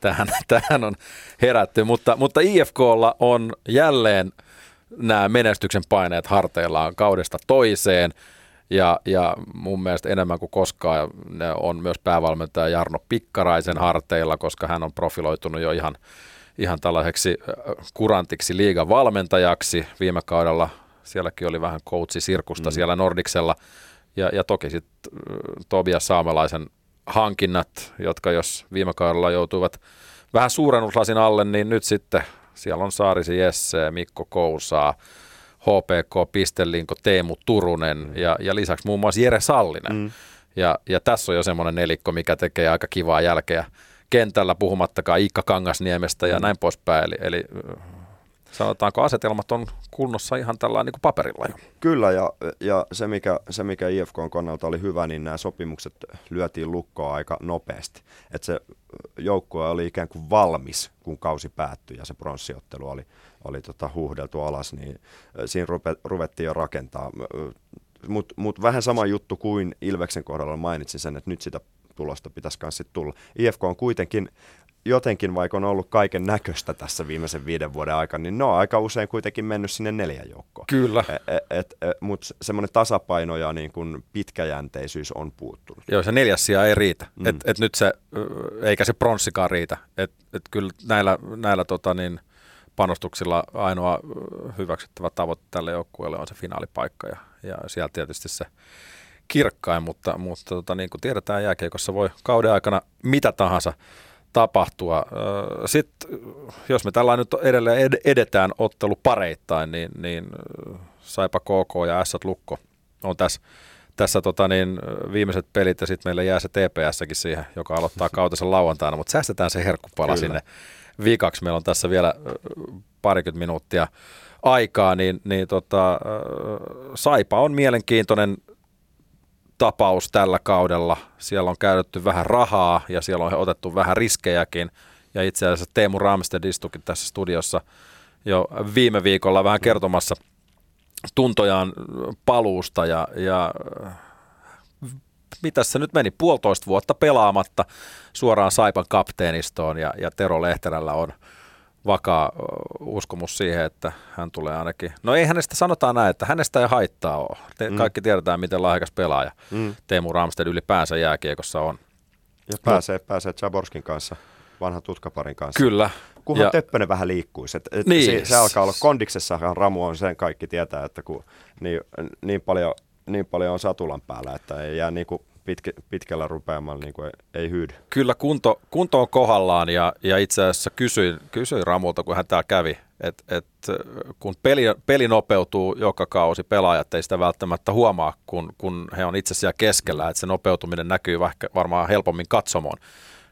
tähän, tähän on herätty. Mutta, mutta IFKlla on jälleen nämä menestyksen paineet harteillaan kaudesta toiseen. Ja, ja mun mielestä enemmän kuin koskaan ne on myös päävalmentaja Jarno Pikkaraisen harteilla, koska hän on profiloitunut jo ihan, ihan tällaiseksi kurantiksi liigan valmentajaksi. Viime kaudella sielläkin oli vähän coachi-sirkusta mm. siellä Nordiksella. Ja, ja toki sitten Tobias Saamelaisen hankinnat, jotka jos viime kaudella joutuivat vähän suurennuslasin alle, niin nyt sitten siellä on Saarisi Jesse, Mikko Kousaa, HPK, Pistelinko, Teemu Turunen mm. ja, ja lisäksi muun muassa Jere Sallinen. Mm. Ja, ja tässä on jo semmoinen nelikko, mikä tekee aika kivaa jälkeä kentällä, puhumattakaan Iikka Kangasniemestä ja mm. näin poispäin. Eli, eli sanotaanko asetelmat on kunnossa ihan tällä niin kuin paperilla jo. Kyllä, ja, ja se, mikä, se mikä IFK kannalta oli hyvä, niin nämä sopimukset lyötiin lukkoa aika nopeasti. Että se joukkue oli ikään kuin valmis, kun kausi päättyi ja se pronssiottelu oli, oli tota huuhdeltu alas, niin siinä rupe, ruvettiin jo rakentaa. Mutta mut vähän sama juttu kuin Ilveksen kohdalla mainitsin sen, että nyt sitä tulosta pitäisi myös tulla. IFK on kuitenkin jotenkin, vaikka on ollut kaiken näköistä tässä viimeisen viiden vuoden aikana, niin ne on aika usein kuitenkin mennyt sinne neljän joukkoon. Kyllä. E, e, et, Mutta semmoinen tasapaino ja niin kun pitkäjänteisyys on puuttunut. Joo, se neljäs sija ei riitä. Mm. Et, et nyt se, eikä se pronssikaan riitä. Et, et kyllä näillä, näillä tota niin, panostuksilla ainoa hyväksyttävä tavoite tälle joukkueelle on se finaalipaikka ja, ja sieltä tietysti se kirkkain, mutta, mutta tota, niin kuin tiedetään jääkeikossa voi kauden aikana mitä tahansa tapahtua. Sitten jos me tällä nyt edelleen edetään ottelu pareittain, niin, niin Saipa KK ja S Lukko on tässä, tässä tota niin, viimeiset pelit ja sitten meillä jää se TPSkin siihen, joka aloittaa kautensa lauantaina, mutta säästetään se herkkupala Kyllä. sinne viikaksi. Meillä on tässä vielä parikymmentä minuuttia aikaa, niin, niin tota, Saipa on mielenkiintoinen tapaus tällä kaudella. Siellä on käytetty vähän rahaa ja siellä on otettu vähän riskejäkin. Ja itse asiassa Teemu Ramsted istukin tässä studiossa jo viime viikolla vähän kertomassa tuntojaan paluusta ja, ja mitä se nyt meni, puolitoista vuotta pelaamatta suoraan Saipan kapteenistoon ja, ja Tero Lehterällä on vakaa uskomus siihen, että hän tulee ainakin. No ei hänestä, sanotaan näin, että hänestä ei haittaa ole. Te, mm. Kaikki tiedetään, miten lahjakas pelaaja mm. Teemu Ramsted ylipäänsä jääkiekossa on. Ja pääsee, no. pääsee Jaborskin kanssa, vanhan tutkaparin kanssa. Kyllä. Kunhan ja, Töppönen vähän liikkuisi. Et, et niin. se, se, alkaa olla kondiksessahan Ramu on sen kaikki tietää, että kun niin, niin, paljon, niin paljon on satulan päällä, että ei jää niin kuin pitkä, pitkällä rupeamalla niin kuin ei, hyydy. Kyllä kunto, kunto on kohdallaan ja, ja itse asiassa kysyin, kysyin Ramulta, kun hän täällä kävi, että et, kun peli, peli nopeutuu joka kausi, pelaajat ei sitä välttämättä huomaa, kun, kun he on itse siellä keskellä, että se nopeutuminen näkyy vaikka varmaan helpommin katsomoon.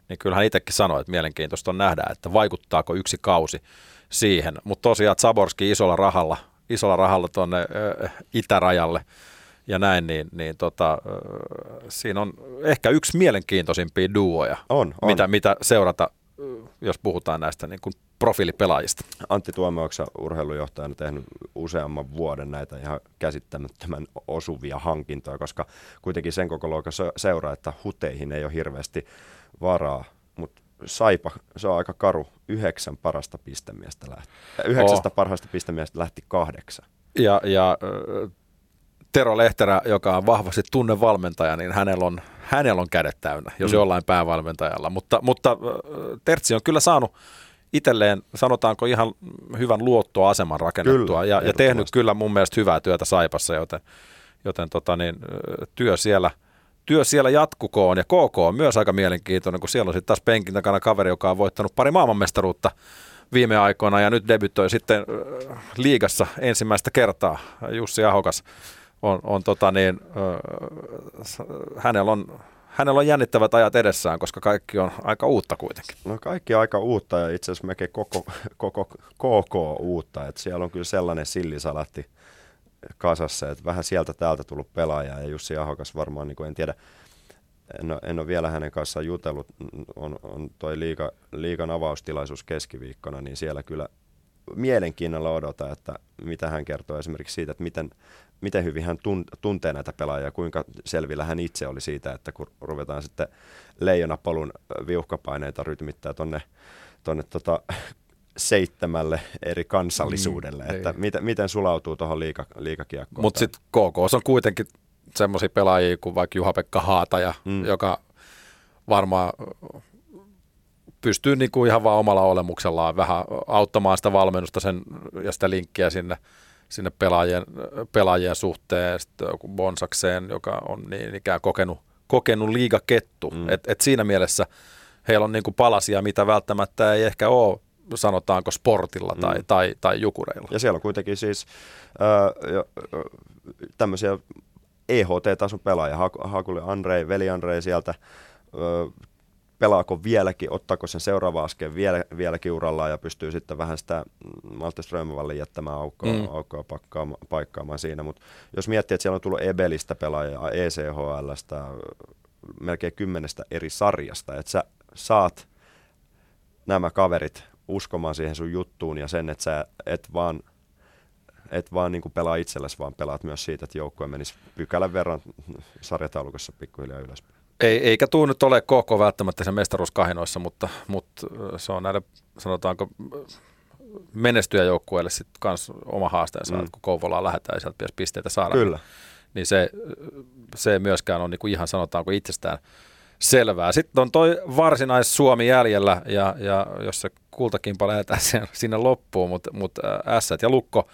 Niin kyllä hän itsekin sanoi, että mielenkiintoista on nähdä, että vaikuttaako yksi kausi siihen. Mutta tosiaan Zaborski isolla rahalla, isolla rahalla tuonne itärajalle – ja näin, niin, niin tota, siinä on ehkä yksi mielenkiintoisimpia duoja, on, on. Mitä, mitä seurata, jos puhutaan näistä niin kuin profiilipelaajista. Antti Tuomeoksa urheilujohtajana tehnyt useamman vuoden näitä ihan käsittämättömän osuvia hankintoja, koska kuitenkin sen koko luokan seuraa, että huteihin ei ole hirveästi varaa, mutta Saipa, se on aika karu, yhdeksän parasta pistemiestä lähti. Yhdeksästä oh. parhaasta pistemiestä lähti kahdeksan. Ja, ja Tero Lehterä, joka on vahvasti tunnevalmentaja, niin hänellä on, hänellä on kädet täynnä, jos mm. jollain päävalmentajalla. Mutta, mutta Tertsi on kyllä saanut itselleen, sanotaanko ihan hyvän luottoaseman rakennettua kyllä, ja, ja tehnyt kyllä mun mielestä hyvää työtä Saipassa, joten, joten tota niin, työ siellä työ siellä jatkukoon ja KK on myös aika mielenkiintoinen, kun siellä on sitten taas penkin takana kaveri, joka on voittanut pari maailmanmestaruutta viime aikoina ja nyt debytoi sitten liigassa ensimmäistä kertaa Jussi Ahokas on, on tota niin, hänellä on hänellä on jännittävät ajat edessään, koska kaikki on aika uutta kuitenkin. No kaikki aika uutta ja itse asiassa melkein koko, koko KK uutta. Että siellä on kyllä sellainen sillisalatti kasassa, että vähän sieltä täältä tullut pelaaja ja Jussi Ahokas varmaan, niin en tiedä, en en ole vielä hänen kanssaan jutellut, on, on toi liiga, liigan avaustilaisuus keskiviikkona, niin siellä kyllä mielenkiinnolla odota, että mitä hän kertoo esimerkiksi siitä, että miten miten hyvin hän tuntee näitä pelaajia, kuinka selvillä hän itse oli siitä, että kun ruvetaan sitten leijonapolun viuhkapaineita rytmittää tuonne tonne tota, seitsemälle eri kansallisuudelle, mm, että miten, miten sulautuu tuohon liika, liikakiekkoon. Mutta sitten KK on kuitenkin semmoisia pelaajia kuin vaikka Juha-Pekka Haataja, mm. joka varmaan pystyy niinku ihan vaan omalla olemuksellaan vähän auttamaan sitä valmennusta sen, ja sitä linkkiä sinne sinne pelaajien, pelaajien suhteen, sitten Bonsakseen, joka on niin ikään kokenut, kokenut liigakettu. Mm. Et, et siinä mielessä heillä on niinku palasia, mitä välttämättä ei ehkä ole sanotaanko sportilla tai, mm. tai, tai jukureilla. Ja siellä on kuitenkin siis äh, tämmöisiä EHT-tason pelaajia, Hakuli Andrei, veli Andrei sieltä, pelaako vieläkin, ottaako sen seuraava askel vielä, vieläkin urallaan ja pystyy sitten vähän sitä Malte Strömvalle jättämään aukkoa, mm. aukkoa pakkaamaan, paikkaamaan siinä. Mutta jos miettii, että siellä on tullut Ebelistä pelaajia, ECHLstä, melkein kymmenestä eri sarjasta, että sä saat nämä kaverit uskomaan siihen sun juttuun ja sen, että sä et vaan et vaan niin pelaa itsellesi, vaan pelaat myös siitä, että joukkue menisi pykälän verran sarjataulukossa pikkuhiljaa ylöspäin. Ei, eikä tuu nyt ole koko välttämättä sen mestaruuskahinoissa, mutta, mutta se on näille, sanotaanko, menestyjäjoukkueelle sitten kans oma haasteensa, mm. kun Kouvolaan lähdetään ja sieltä pitäisi pisteitä saada. Kyllä. Niin se, se myöskään on niin kuin ihan sanotaanko itsestään selvää. Sitten on toi varsinais Suomi jäljellä ja, ja jos se kultakimpa lähdetään sinne loppuun, mutta, mutta ässät ja lukko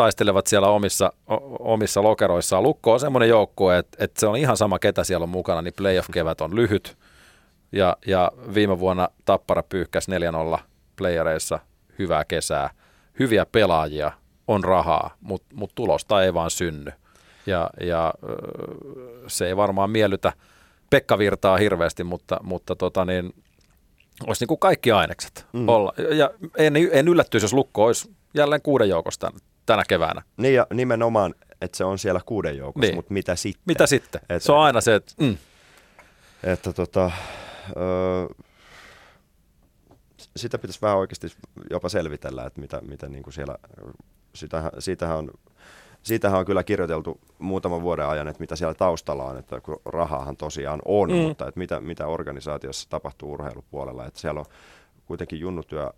taistelevat siellä omissa, omissa lokeroissaan. Lukko on semmoinen joukkue, että, että se on ihan sama ketä siellä on mukana, niin playoff-kevät on lyhyt. Ja, ja viime vuonna Tappara pyyhkäsi 4-0 playereissa hyvää kesää, hyviä pelaajia, on rahaa, mutta mut tulosta ei vaan synny. Ja, ja se ei varmaan miellytä Pekka Virtaa hirveästi, mutta, mutta tota niin, olisi niin kuin kaikki ainekset mm. olla. Ja en, en yllättyisi, jos Lukko olisi jälleen kuuden joukosta tänä keväänä. Niin ja nimenomaan, että se on siellä kuuden joukossa, niin. mutta mitä sitten? Mitä sitten? Et, se on aina se, että... Mm. Että tota, öö, sitä pitäisi vähän oikeasti jopa selvitellä, että mitä, mitä niin kuin siellä, sitähän, siitähän on siitähän on kyllä kirjoiteltu muutaman vuoden ajan, että mitä siellä taustalla on, että kun rahahan tosiaan on, mm. mutta että mitä, mitä organisaatiossa tapahtuu urheilupuolella, että siellä on kuitenkin junnutyö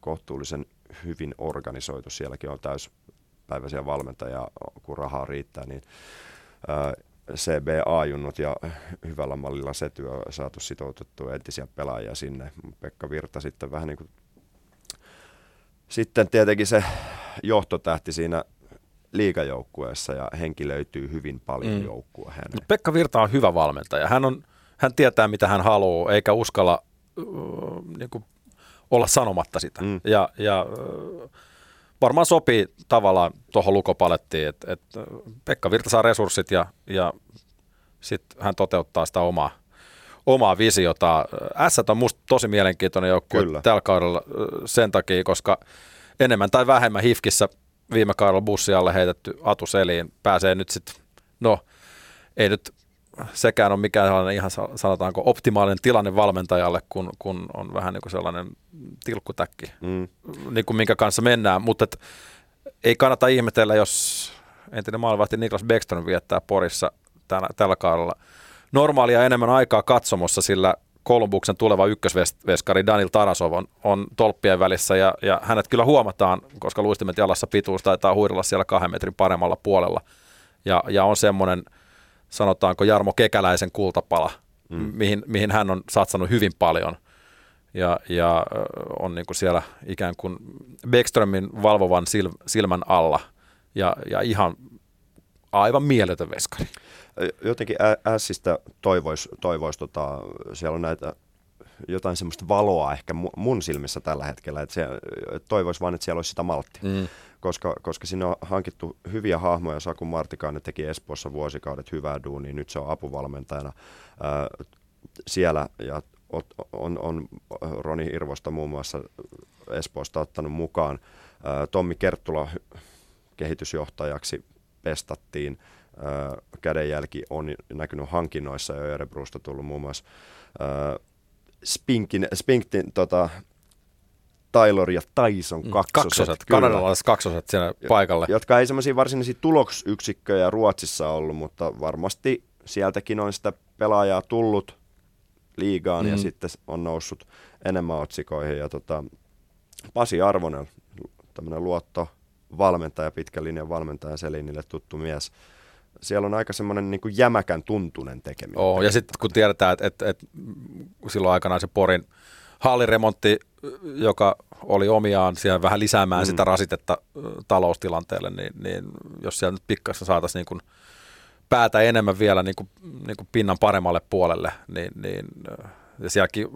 kohtuullisen hyvin organisoitu, sielläkin on täyspäiväisiä valmentajia, kun rahaa riittää, niin CBA-junnut ja hyvällä mallilla se työ on saatu sitoutettua entisiä pelaajia sinne. Pekka Virta sitten vähän niin kuin sitten tietenkin se johtotähti siinä liikajoukkueessa ja henki löytyy hyvin paljon mm. joukkue No Pekka Virta on hyvä valmentaja. Hän, on, hän tietää, mitä hän haluaa, eikä uskalla äh, niin kuin olla sanomatta sitä. Mm. Ja, ja varmaan sopii tavallaan tuohon lukopalettiin, että, että Pekka Virta saa resurssit ja, ja sitten hän toteuttaa sitä omaa, omaa visiota. S on musta tosi mielenkiintoinen joukkue tällä kaudella sen takia, koska enemmän tai vähemmän Hifkissä viime kaudella bussi alle heitetty Atu Seliin pääsee nyt sitten, no ei nyt sekään ole mikään sellainen ihan sanotaanko optimaalinen tilanne valmentajalle, kun, kun on vähän niin kuin sellainen tilkkutäkki, mm. niin kuin minkä kanssa mennään, mutta et, ei kannata ihmetellä, jos entinen maalivahti Niklas Beckström viettää Porissa tänä, tällä kaudella. Normaalia enemmän aikaa katsomossa, sillä Kolumbuksen tuleva ykkösveskari Daniel Tarasov on, on tolppien välissä ja, ja hänet kyllä huomataan, koska luistimet jalassa pituus taitaa huidella siellä kahden metrin paremmalla puolella. Ja, ja on semmoinen, sanotaanko Jarmo Kekäläisen kultapala, mm. mihin, mihin hän on satsannut hyvin paljon ja, ja on niin kuin siellä ikään kuin Beckströmin valvovan sil, silmän alla ja, ja ihan aivan mieletön veskari jotenkin Ässistä toivoisi, toivois, tota, siellä on näitä jotain semmoista valoa ehkä mun silmissä tällä hetkellä, että toivoisi vaan, että siellä olisi sitä malttia. Mm. Koska, koska sinne on hankittu hyviä hahmoja, Saku Martikainen teki Espoossa vuosikaudet hyvää duunia, nyt se on apuvalmentajana ää, siellä. Ja on, on, on Roni Hirvosta muun muassa Espoosta ottanut mukaan. Ää, Tommi Kerttula kehitysjohtajaksi pestattiin. Kädenjälki on näkynyt hankinnoissa ja Örebrosta tullut muun muassa. Spinkin, Spinkin tota, Taylor ja Tyson mm, kaksoset. kaksoset kanadalaiset kaksoset siellä paikalle. Jotka ei semmoisia varsinaisia tuloksyksikköjä Ruotsissa ollut, mutta varmasti sieltäkin on sitä pelaajaa tullut liigaan mm. ja sitten on noussut enemmän otsikoihin. Ja tota, Pasi Arvonen, tämmöinen luotto valmentaja, pitkän linjan valmentaja Selinille tuttu mies, siellä on aika semmoinen niin kuin jämäkän tuntunen tekeminen. Oo, ja sitten kun tiedetään, että, että, että silloin aikanaan se Porin halliremontti, joka oli omiaan siellä vähän lisäämään mm. sitä rasitetta taloustilanteelle, niin, niin jos siellä nyt pikkassa saataisiin niin kuin päätä enemmän vielä niin kuin, niin kuin pinnan paremmalle puolelle, niin, niin ja sielläkin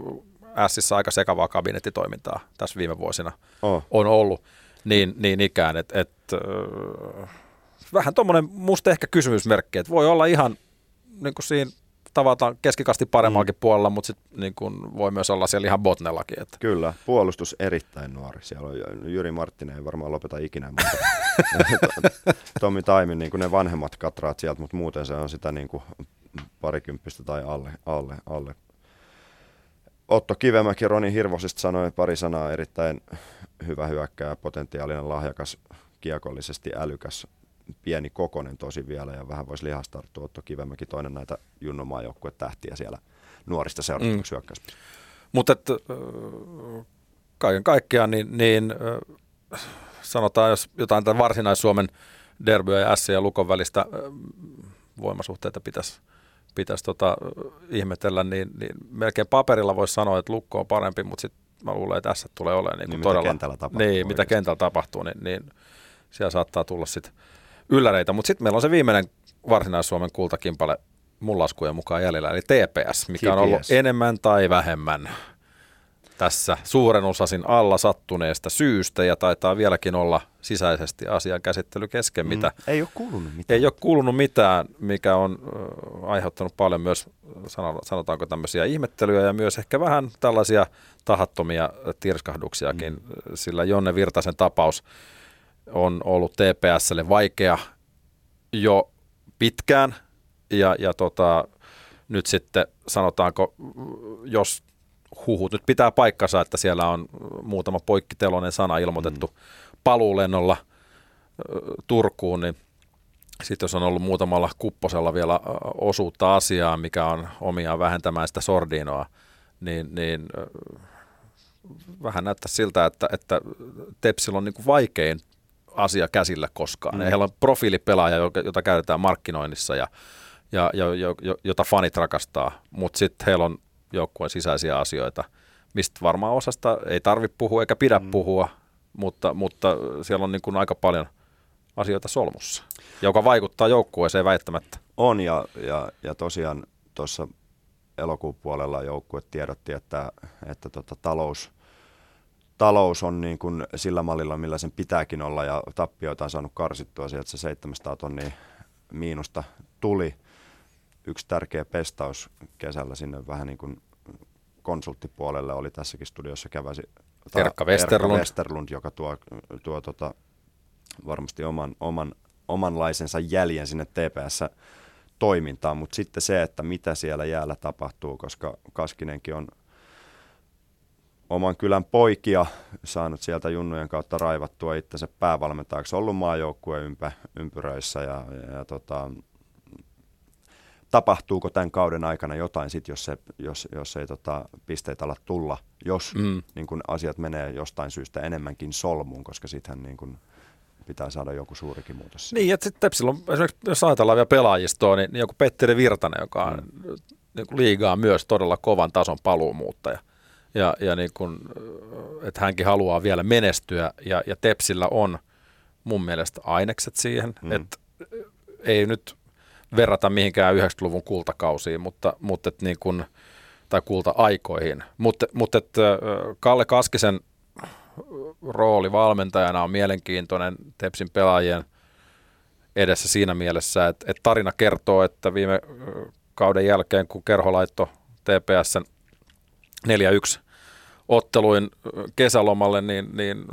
Sissä aika sekavaa kabinettitoimintaa tässä viime vuosina oh. on ollut, niin, niin ikään, että et, vähän tuommoinen musta ehkä kysymysmerkki, että voi olla ihan niin kuin siinä tavataan keskikasti paremmaakin mm. puolella, mutta sit niin kuin voi myös olla siellä ihan botnellakin. Että. Kyllä, puolustus erittäin nuori. Siellä on Jyri Marttinen ei varmaan lopeta ikinä, mutta Tommi Taimin niin kuin ne vanhemmat katraat sieltä, mutta muuten se on sitä niin kuin parikymppistä tai alle, alle, alle. Otto Kivemäki Roni Hirvosista sanoi pari sanaa erittäin hyvä hyökkää, potentiaalinen lahjakas, kiekollisesti älykäs, pieni kokonen tosi vielä ja vähän voisi lihastarttua. Otto Kivemäki toinen näitä Junnomaa tähtiä siellä nuorista seuratuksi mm. Mutta kaiken kaikkiaan niin, niin sanotaan, jos jotain tämän varsinais-Suomen derbyä ja S ja Lukon välistä voimasuhteita pitäisi pitäisi tota, ihmetellä, niin, niin melkein paperilla voisi sanoa, että Lukko on parempi, mutta sitten mä luulen, että S tulee olemaan niin, niin todella... Mitä kentällä tapahtuu. Niin, mitä kentällä tapahtuu, niin, niin siellä saattaa tulla sitten ylläreitä. Mutta sitten meillä on se viimeinen Varsinais-Suomen kultakimpale mun laskujen mukaan jäljellä, eli TPS, mikä on ollut enemmän tai vähemmän tässä suuren osasin alla sattuneesta syystä ja taitaa vieläkin olla sisäisesti asian käsittely kesken, mitä Mm. Ei ole kuulunut mitään. ei ole kuulunut mitään, mikä on ö, aiheuttanut paljon myös, sano- sanotaanko tämmöisiä ihmettelyjä ja myös ehkä vähän tällaisia tahattomia tirskahduksiakin, mm. sillä Jonne Virtasen tapaus on ollut TPSlle vaikea jo pitkään ja, ja tota, nyt sitten sanotaanko, jos huhut nyt pitää paikkansa, että siellä on muutama poikkiteloinen sana ilmoitettu mm. paluulennolla Turkuun, niin sitten jos on ollut muutamalla kupposella vielä osuutta asiaa, mikä on omiaan vähentämään sitä sordinoa, niin, niin vähän näyttää siltä, että, että Tepsillä on niin kuin vaikein asia käsillä koskaan. Mm. Heillä on profiilipelaaja, jota käytetään markkinoinnissa ja, ja, ja jo- jo- jota fanit rakastaa, mutta sitten heillä on joukkueen sisäisiä asioita, mistä varmaan osasta ei tarvitse puhua eikä pidä mm. puhua, mutta, mutta siellä on niin kuin aika paljon asioita solmussa, joka vaikuttaa joukkueeseen väittämättä. On ja, ja, ja tosiaan tuossa elokuun puolella joukkue tiedotti, että, että tota, talous, talous on niin kuin sillä mallilla, millä sen pitääkin olla ja tappioita on saanut karsittua sieltä se 700 tonnia miinusta tuli. Yksi tärkeä pestaus kesällä sinne vähän niin kuin konsulttipuolelle oli tässäkin studiossa käväsi Erkka Westerlund. Westerlund, joka tuo, tuo tota, varmasti oman, oman, omanlaisensa jäljen sinne TPS toimintaan, mutta sitten se, että mitä siellä jäällä tapahtuu, koska Kaskinenkin on oman kylän poikia saanut sieltä junnujen kautta raivattua itsensä päävalmentajaksi, ollut maajoukkueen ympä, ympyröissä ja, ja, ja tota, tapahtuuko tämän kauden aikana jotain sit, jos, se, jos, jos ei tota, pisteitä ala tulla, jos mm. niin kun asiat menee jostain syystä enemmänkin solmuun, koska sittenhän niin kun pitää saada joku suurikin muutos. siihen. Niin, että sitten Tepsillä on esimerkiksi, jos ajatellaan vielä pelaajistoa, niin, niin joku Petteri Virtanen, joka on mm. niin liigaa myös todella kovan tason paluumuuttaja. Ja, ja niin kuin, että hänkin haluaa vielä menestyä, ja, ja Tepsillä on mun mielestä ainekset siihen, mm. että ei nyt verrata mihinkään 90-luvun kultakausiin, mutta, mutta et niin kuin, tai kulta-aikoihin. Mutta, mutta et, Kalle Kaskisen rooli valmentajana on mielenkiintoinen Tepsin pelaajien edessä siinä mielessä, että, että tarina kertoo, että viime kauden jälkeen, kun Kerho laittoi TPSn 4-1 otteluin kesälomalle, niin, niin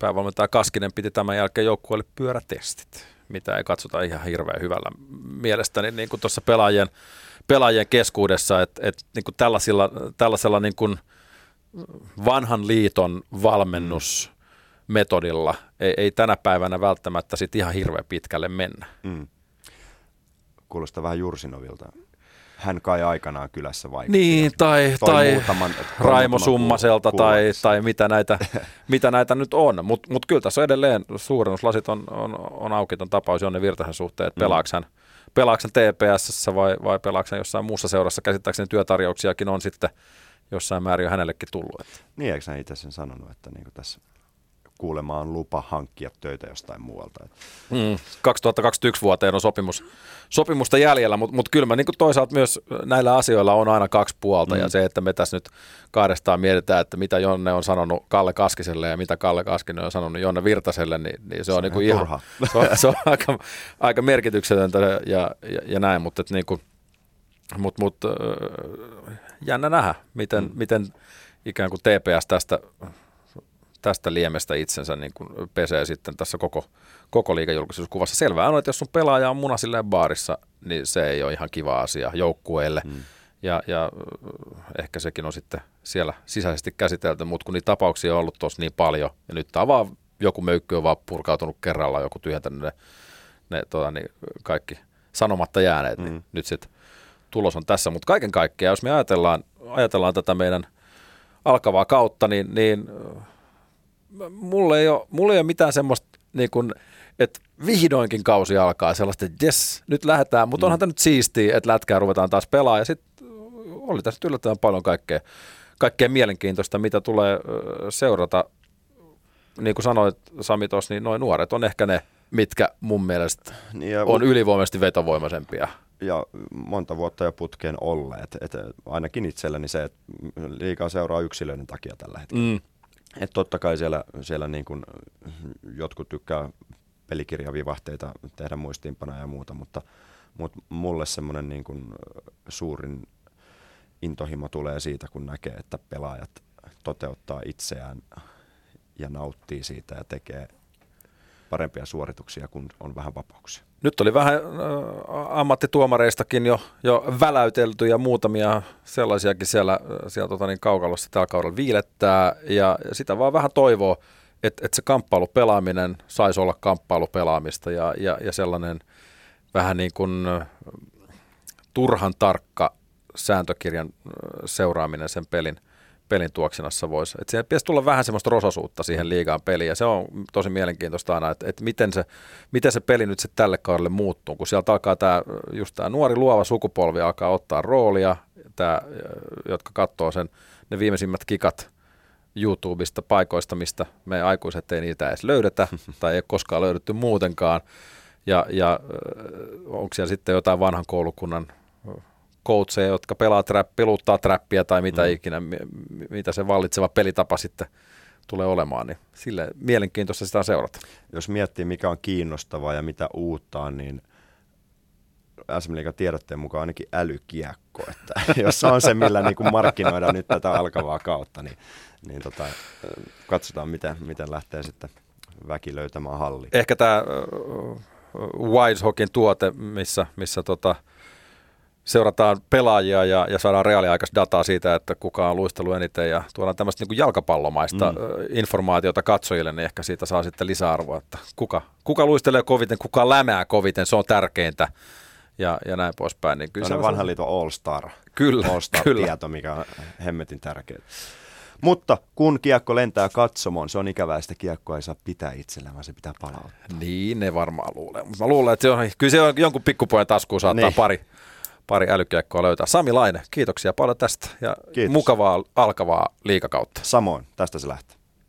päävalmentaja Kaskinen piti tämän jälkeen joukkueelle pyörätestit, mitä ei katsota ihan hirveän hyvällä mielestäni niin kuin tuossa pelaajien, pelaajien keskuudessa, että, että niin kuin tällaisilla, tällaisella niin kuin vanhan liiton valmennusmetodilla ei, ei tänä päivänä välttämättä sit ihan hirveän pitkälle mennä. Mm. Kuulostaa vähän Jursinovilta. Hän kai aikanaan kylässä vaikutti. Niin, tai, toi tai muutaman- Raimo Summaselta kuul- tai, tai mitä, näitä, mitä näitä nyt on. Mutta mut kyllä tässä on edelleen suurennuslasit on, on, on auki ton tapaus Jonne Virtasen suhteen, että Mm. pelaaks hän, pelaaks hän TPS vai, vai pelaaks hän jossain muussa seurassa. Käsittääkseni työtarjouksiakin on sitten jossain määrin jo hänellekin tullut. Että. Niin, eikö hän itse sen sanonut, että niin tässä kuulemma on lupa hankkia töitä jostain muualta. Mm, 2021 vuoteen on sopimus, sopimusta jäljellä, mutta mut kyllä mä niin toisaalta myös näillä asioilla on aina kaksi puolta mm. ja se, että me tässä nyt kahdestaan mietitään, että mitä Jonne on sanonut Kalle Kaskiselle ja mitä Kalle Kaskinen on sanonut Jonne Virtaselle, niin, niin se, on, on niin ihan turha. se on, se on aika, aika merkityksetöntä ja, ja, ja näin, mutta et niin kuin, mut, mut, jännä nähdä, miten, mm. miten ikään kuin TPS tästä tästä liemestä itsensä niin kuin pesee sitten tässä koko, koko liikajulkisuuskuvassa. Selvää on, että jos sun pelaaja on muna silleen baarissa, niin se ei ole ihan kiva asia joukkueelle. Mm. Ja, ja äh, ehkä sekin on sitten siellä sisäisesti käsitelty, mutta kun niitä tapauksia on ollut tuossa niin paljon, ja nyt tämä vaan joku möykky on vaan purkautunut kerralla, joku tyhjentänyt ne, ne tota, niin kaikki sanomatta jääneet, mm. niin nyt sitten tulos on tässä. Mutta kaiken kaikkiaan, jos me ajatellaan, ajatellaan tätä meidän alkavaa kautta, niin, niin mulla ei ole, mulla ei ole mitään semmoista, niin kuin, että vihdoinkin kausi alkaa sellaista, että jes, nyt lähdetään, mutta onhan tämä nyt siistiä, että lätkää ruvetaan taas pelaamaan. Ja sitten oli tässä yllättävän paljon kaikkea, kaikkea mielenkiintoista, mitä tulee seurata. Niin kuin sanoit Sami tuossa, niin noin nuoret on ehkä ne, mitkä mun mielestä ja on ylivoimaisesti vetovoimaisempia. ja monta vuotta jo putkeen olleet. Et ainakin itselleni se, että liikaa seuraa yksilöiden takia tällä hetkellä. Mm. Et totta kai siellä, siellä niin kun jotkut tykkää pelikirjavivahteita tehdä muistiinpanoja ja muuta, mutta, mutta mulle semmoinen niin kun suurin intohimo tulee siitä, kun näkee, että pelaajat toteuttaa itseään ja nauttii siitä ja tekee parempia suorituksia, kun on vähän vapauksia. Nyt oli vähän äh, ammattituomareistakin jo, jo väläytelty ja muutamia sellaisiakin siellä, siellä tota niin, kaukalossa tällä kaudella viilettää. Ja sitä vaan vähän toivoo, että, että se kamppailupelaaminen saisi olla kamppailupelaamista ja, ja, ja sellainen vähän niin kuin turhan tarkka sääntökirjan seuraaminen sen pelin – pelin tuoksinassa voisi. Että siihen pitäisi tulla vähän semmoista rososuutta siihen liigaan peliin, ja se on tosi mielenkiintoista aina, että, että miten, se, miten se peli nyt sitten tälle kaudelle muuttuu, kun sieltä alkaa tämä, just tämä nuori luova sukupolvi alkaa ottaa roolia, tämä, jotka katsoo sen, ne viimeisimmät kikat YouTubesta paikoista, mistä me aikuiset ei niitä edes löydetä, tai ei ole koskaan löydetty muutenkaan, ja, ja onko siellä sitten jotain vanhan koulukunnan coacheja, jotka pelaa trap, peluttaa trappia tai mitä mm. ikinä, mitä se vallitseva pelitapa sitten tulee olemaan, niin sille mielenkiintoista sitä seurata. Jos miettii, mikä on kiinnostavaa ja mitä uutta on, niin SM Liigan tiedotteen mukaan ainakin älykiekko, että jos on se, millä niin kuin markkinoida nyt tätä alkavaa kautta, niin, niin tota, katsotaan, miten, miten lähtee sitten väki löytämään halli. Ehkä tämä uh, Wise Hockeyn tuote, missä, missä tota, seurataan pelaajia ja, ja saadaan reaaliaikaista dataa siitä, että kuka on luistellut eniten ja tuodaan tämmöistä niin jalkapallomaista mm. informaatiota katsojille, niin ehkä siitä saa sitten lisäarvoa, että kuka, kuka luistelee koviten, kuka lämää koviten, se on tärkeintä ja, ja näin poispäin. Niin kyllä se on vanhan liiton All-Star, kyllä, All-Star-tieto, mikä on hemmetin tärkeää. Mutta kun kiekko lentää katsomoon, se on ikävää, sitä kiekkoa ei saa pitää itsellään, vaan se pitää palauttaa. Niin, ne varmaan luulee. Mutta mä luulen, että se on, kyllä se on jonkun pikkupojan taskuun saattaa niin. pari, pari älykiekkoa löytää. Sami Laine, kiitoksia paljon tästä ja Kiitos. mukavaa alkavaa liikakautta. Samoin, tästä se lähtee.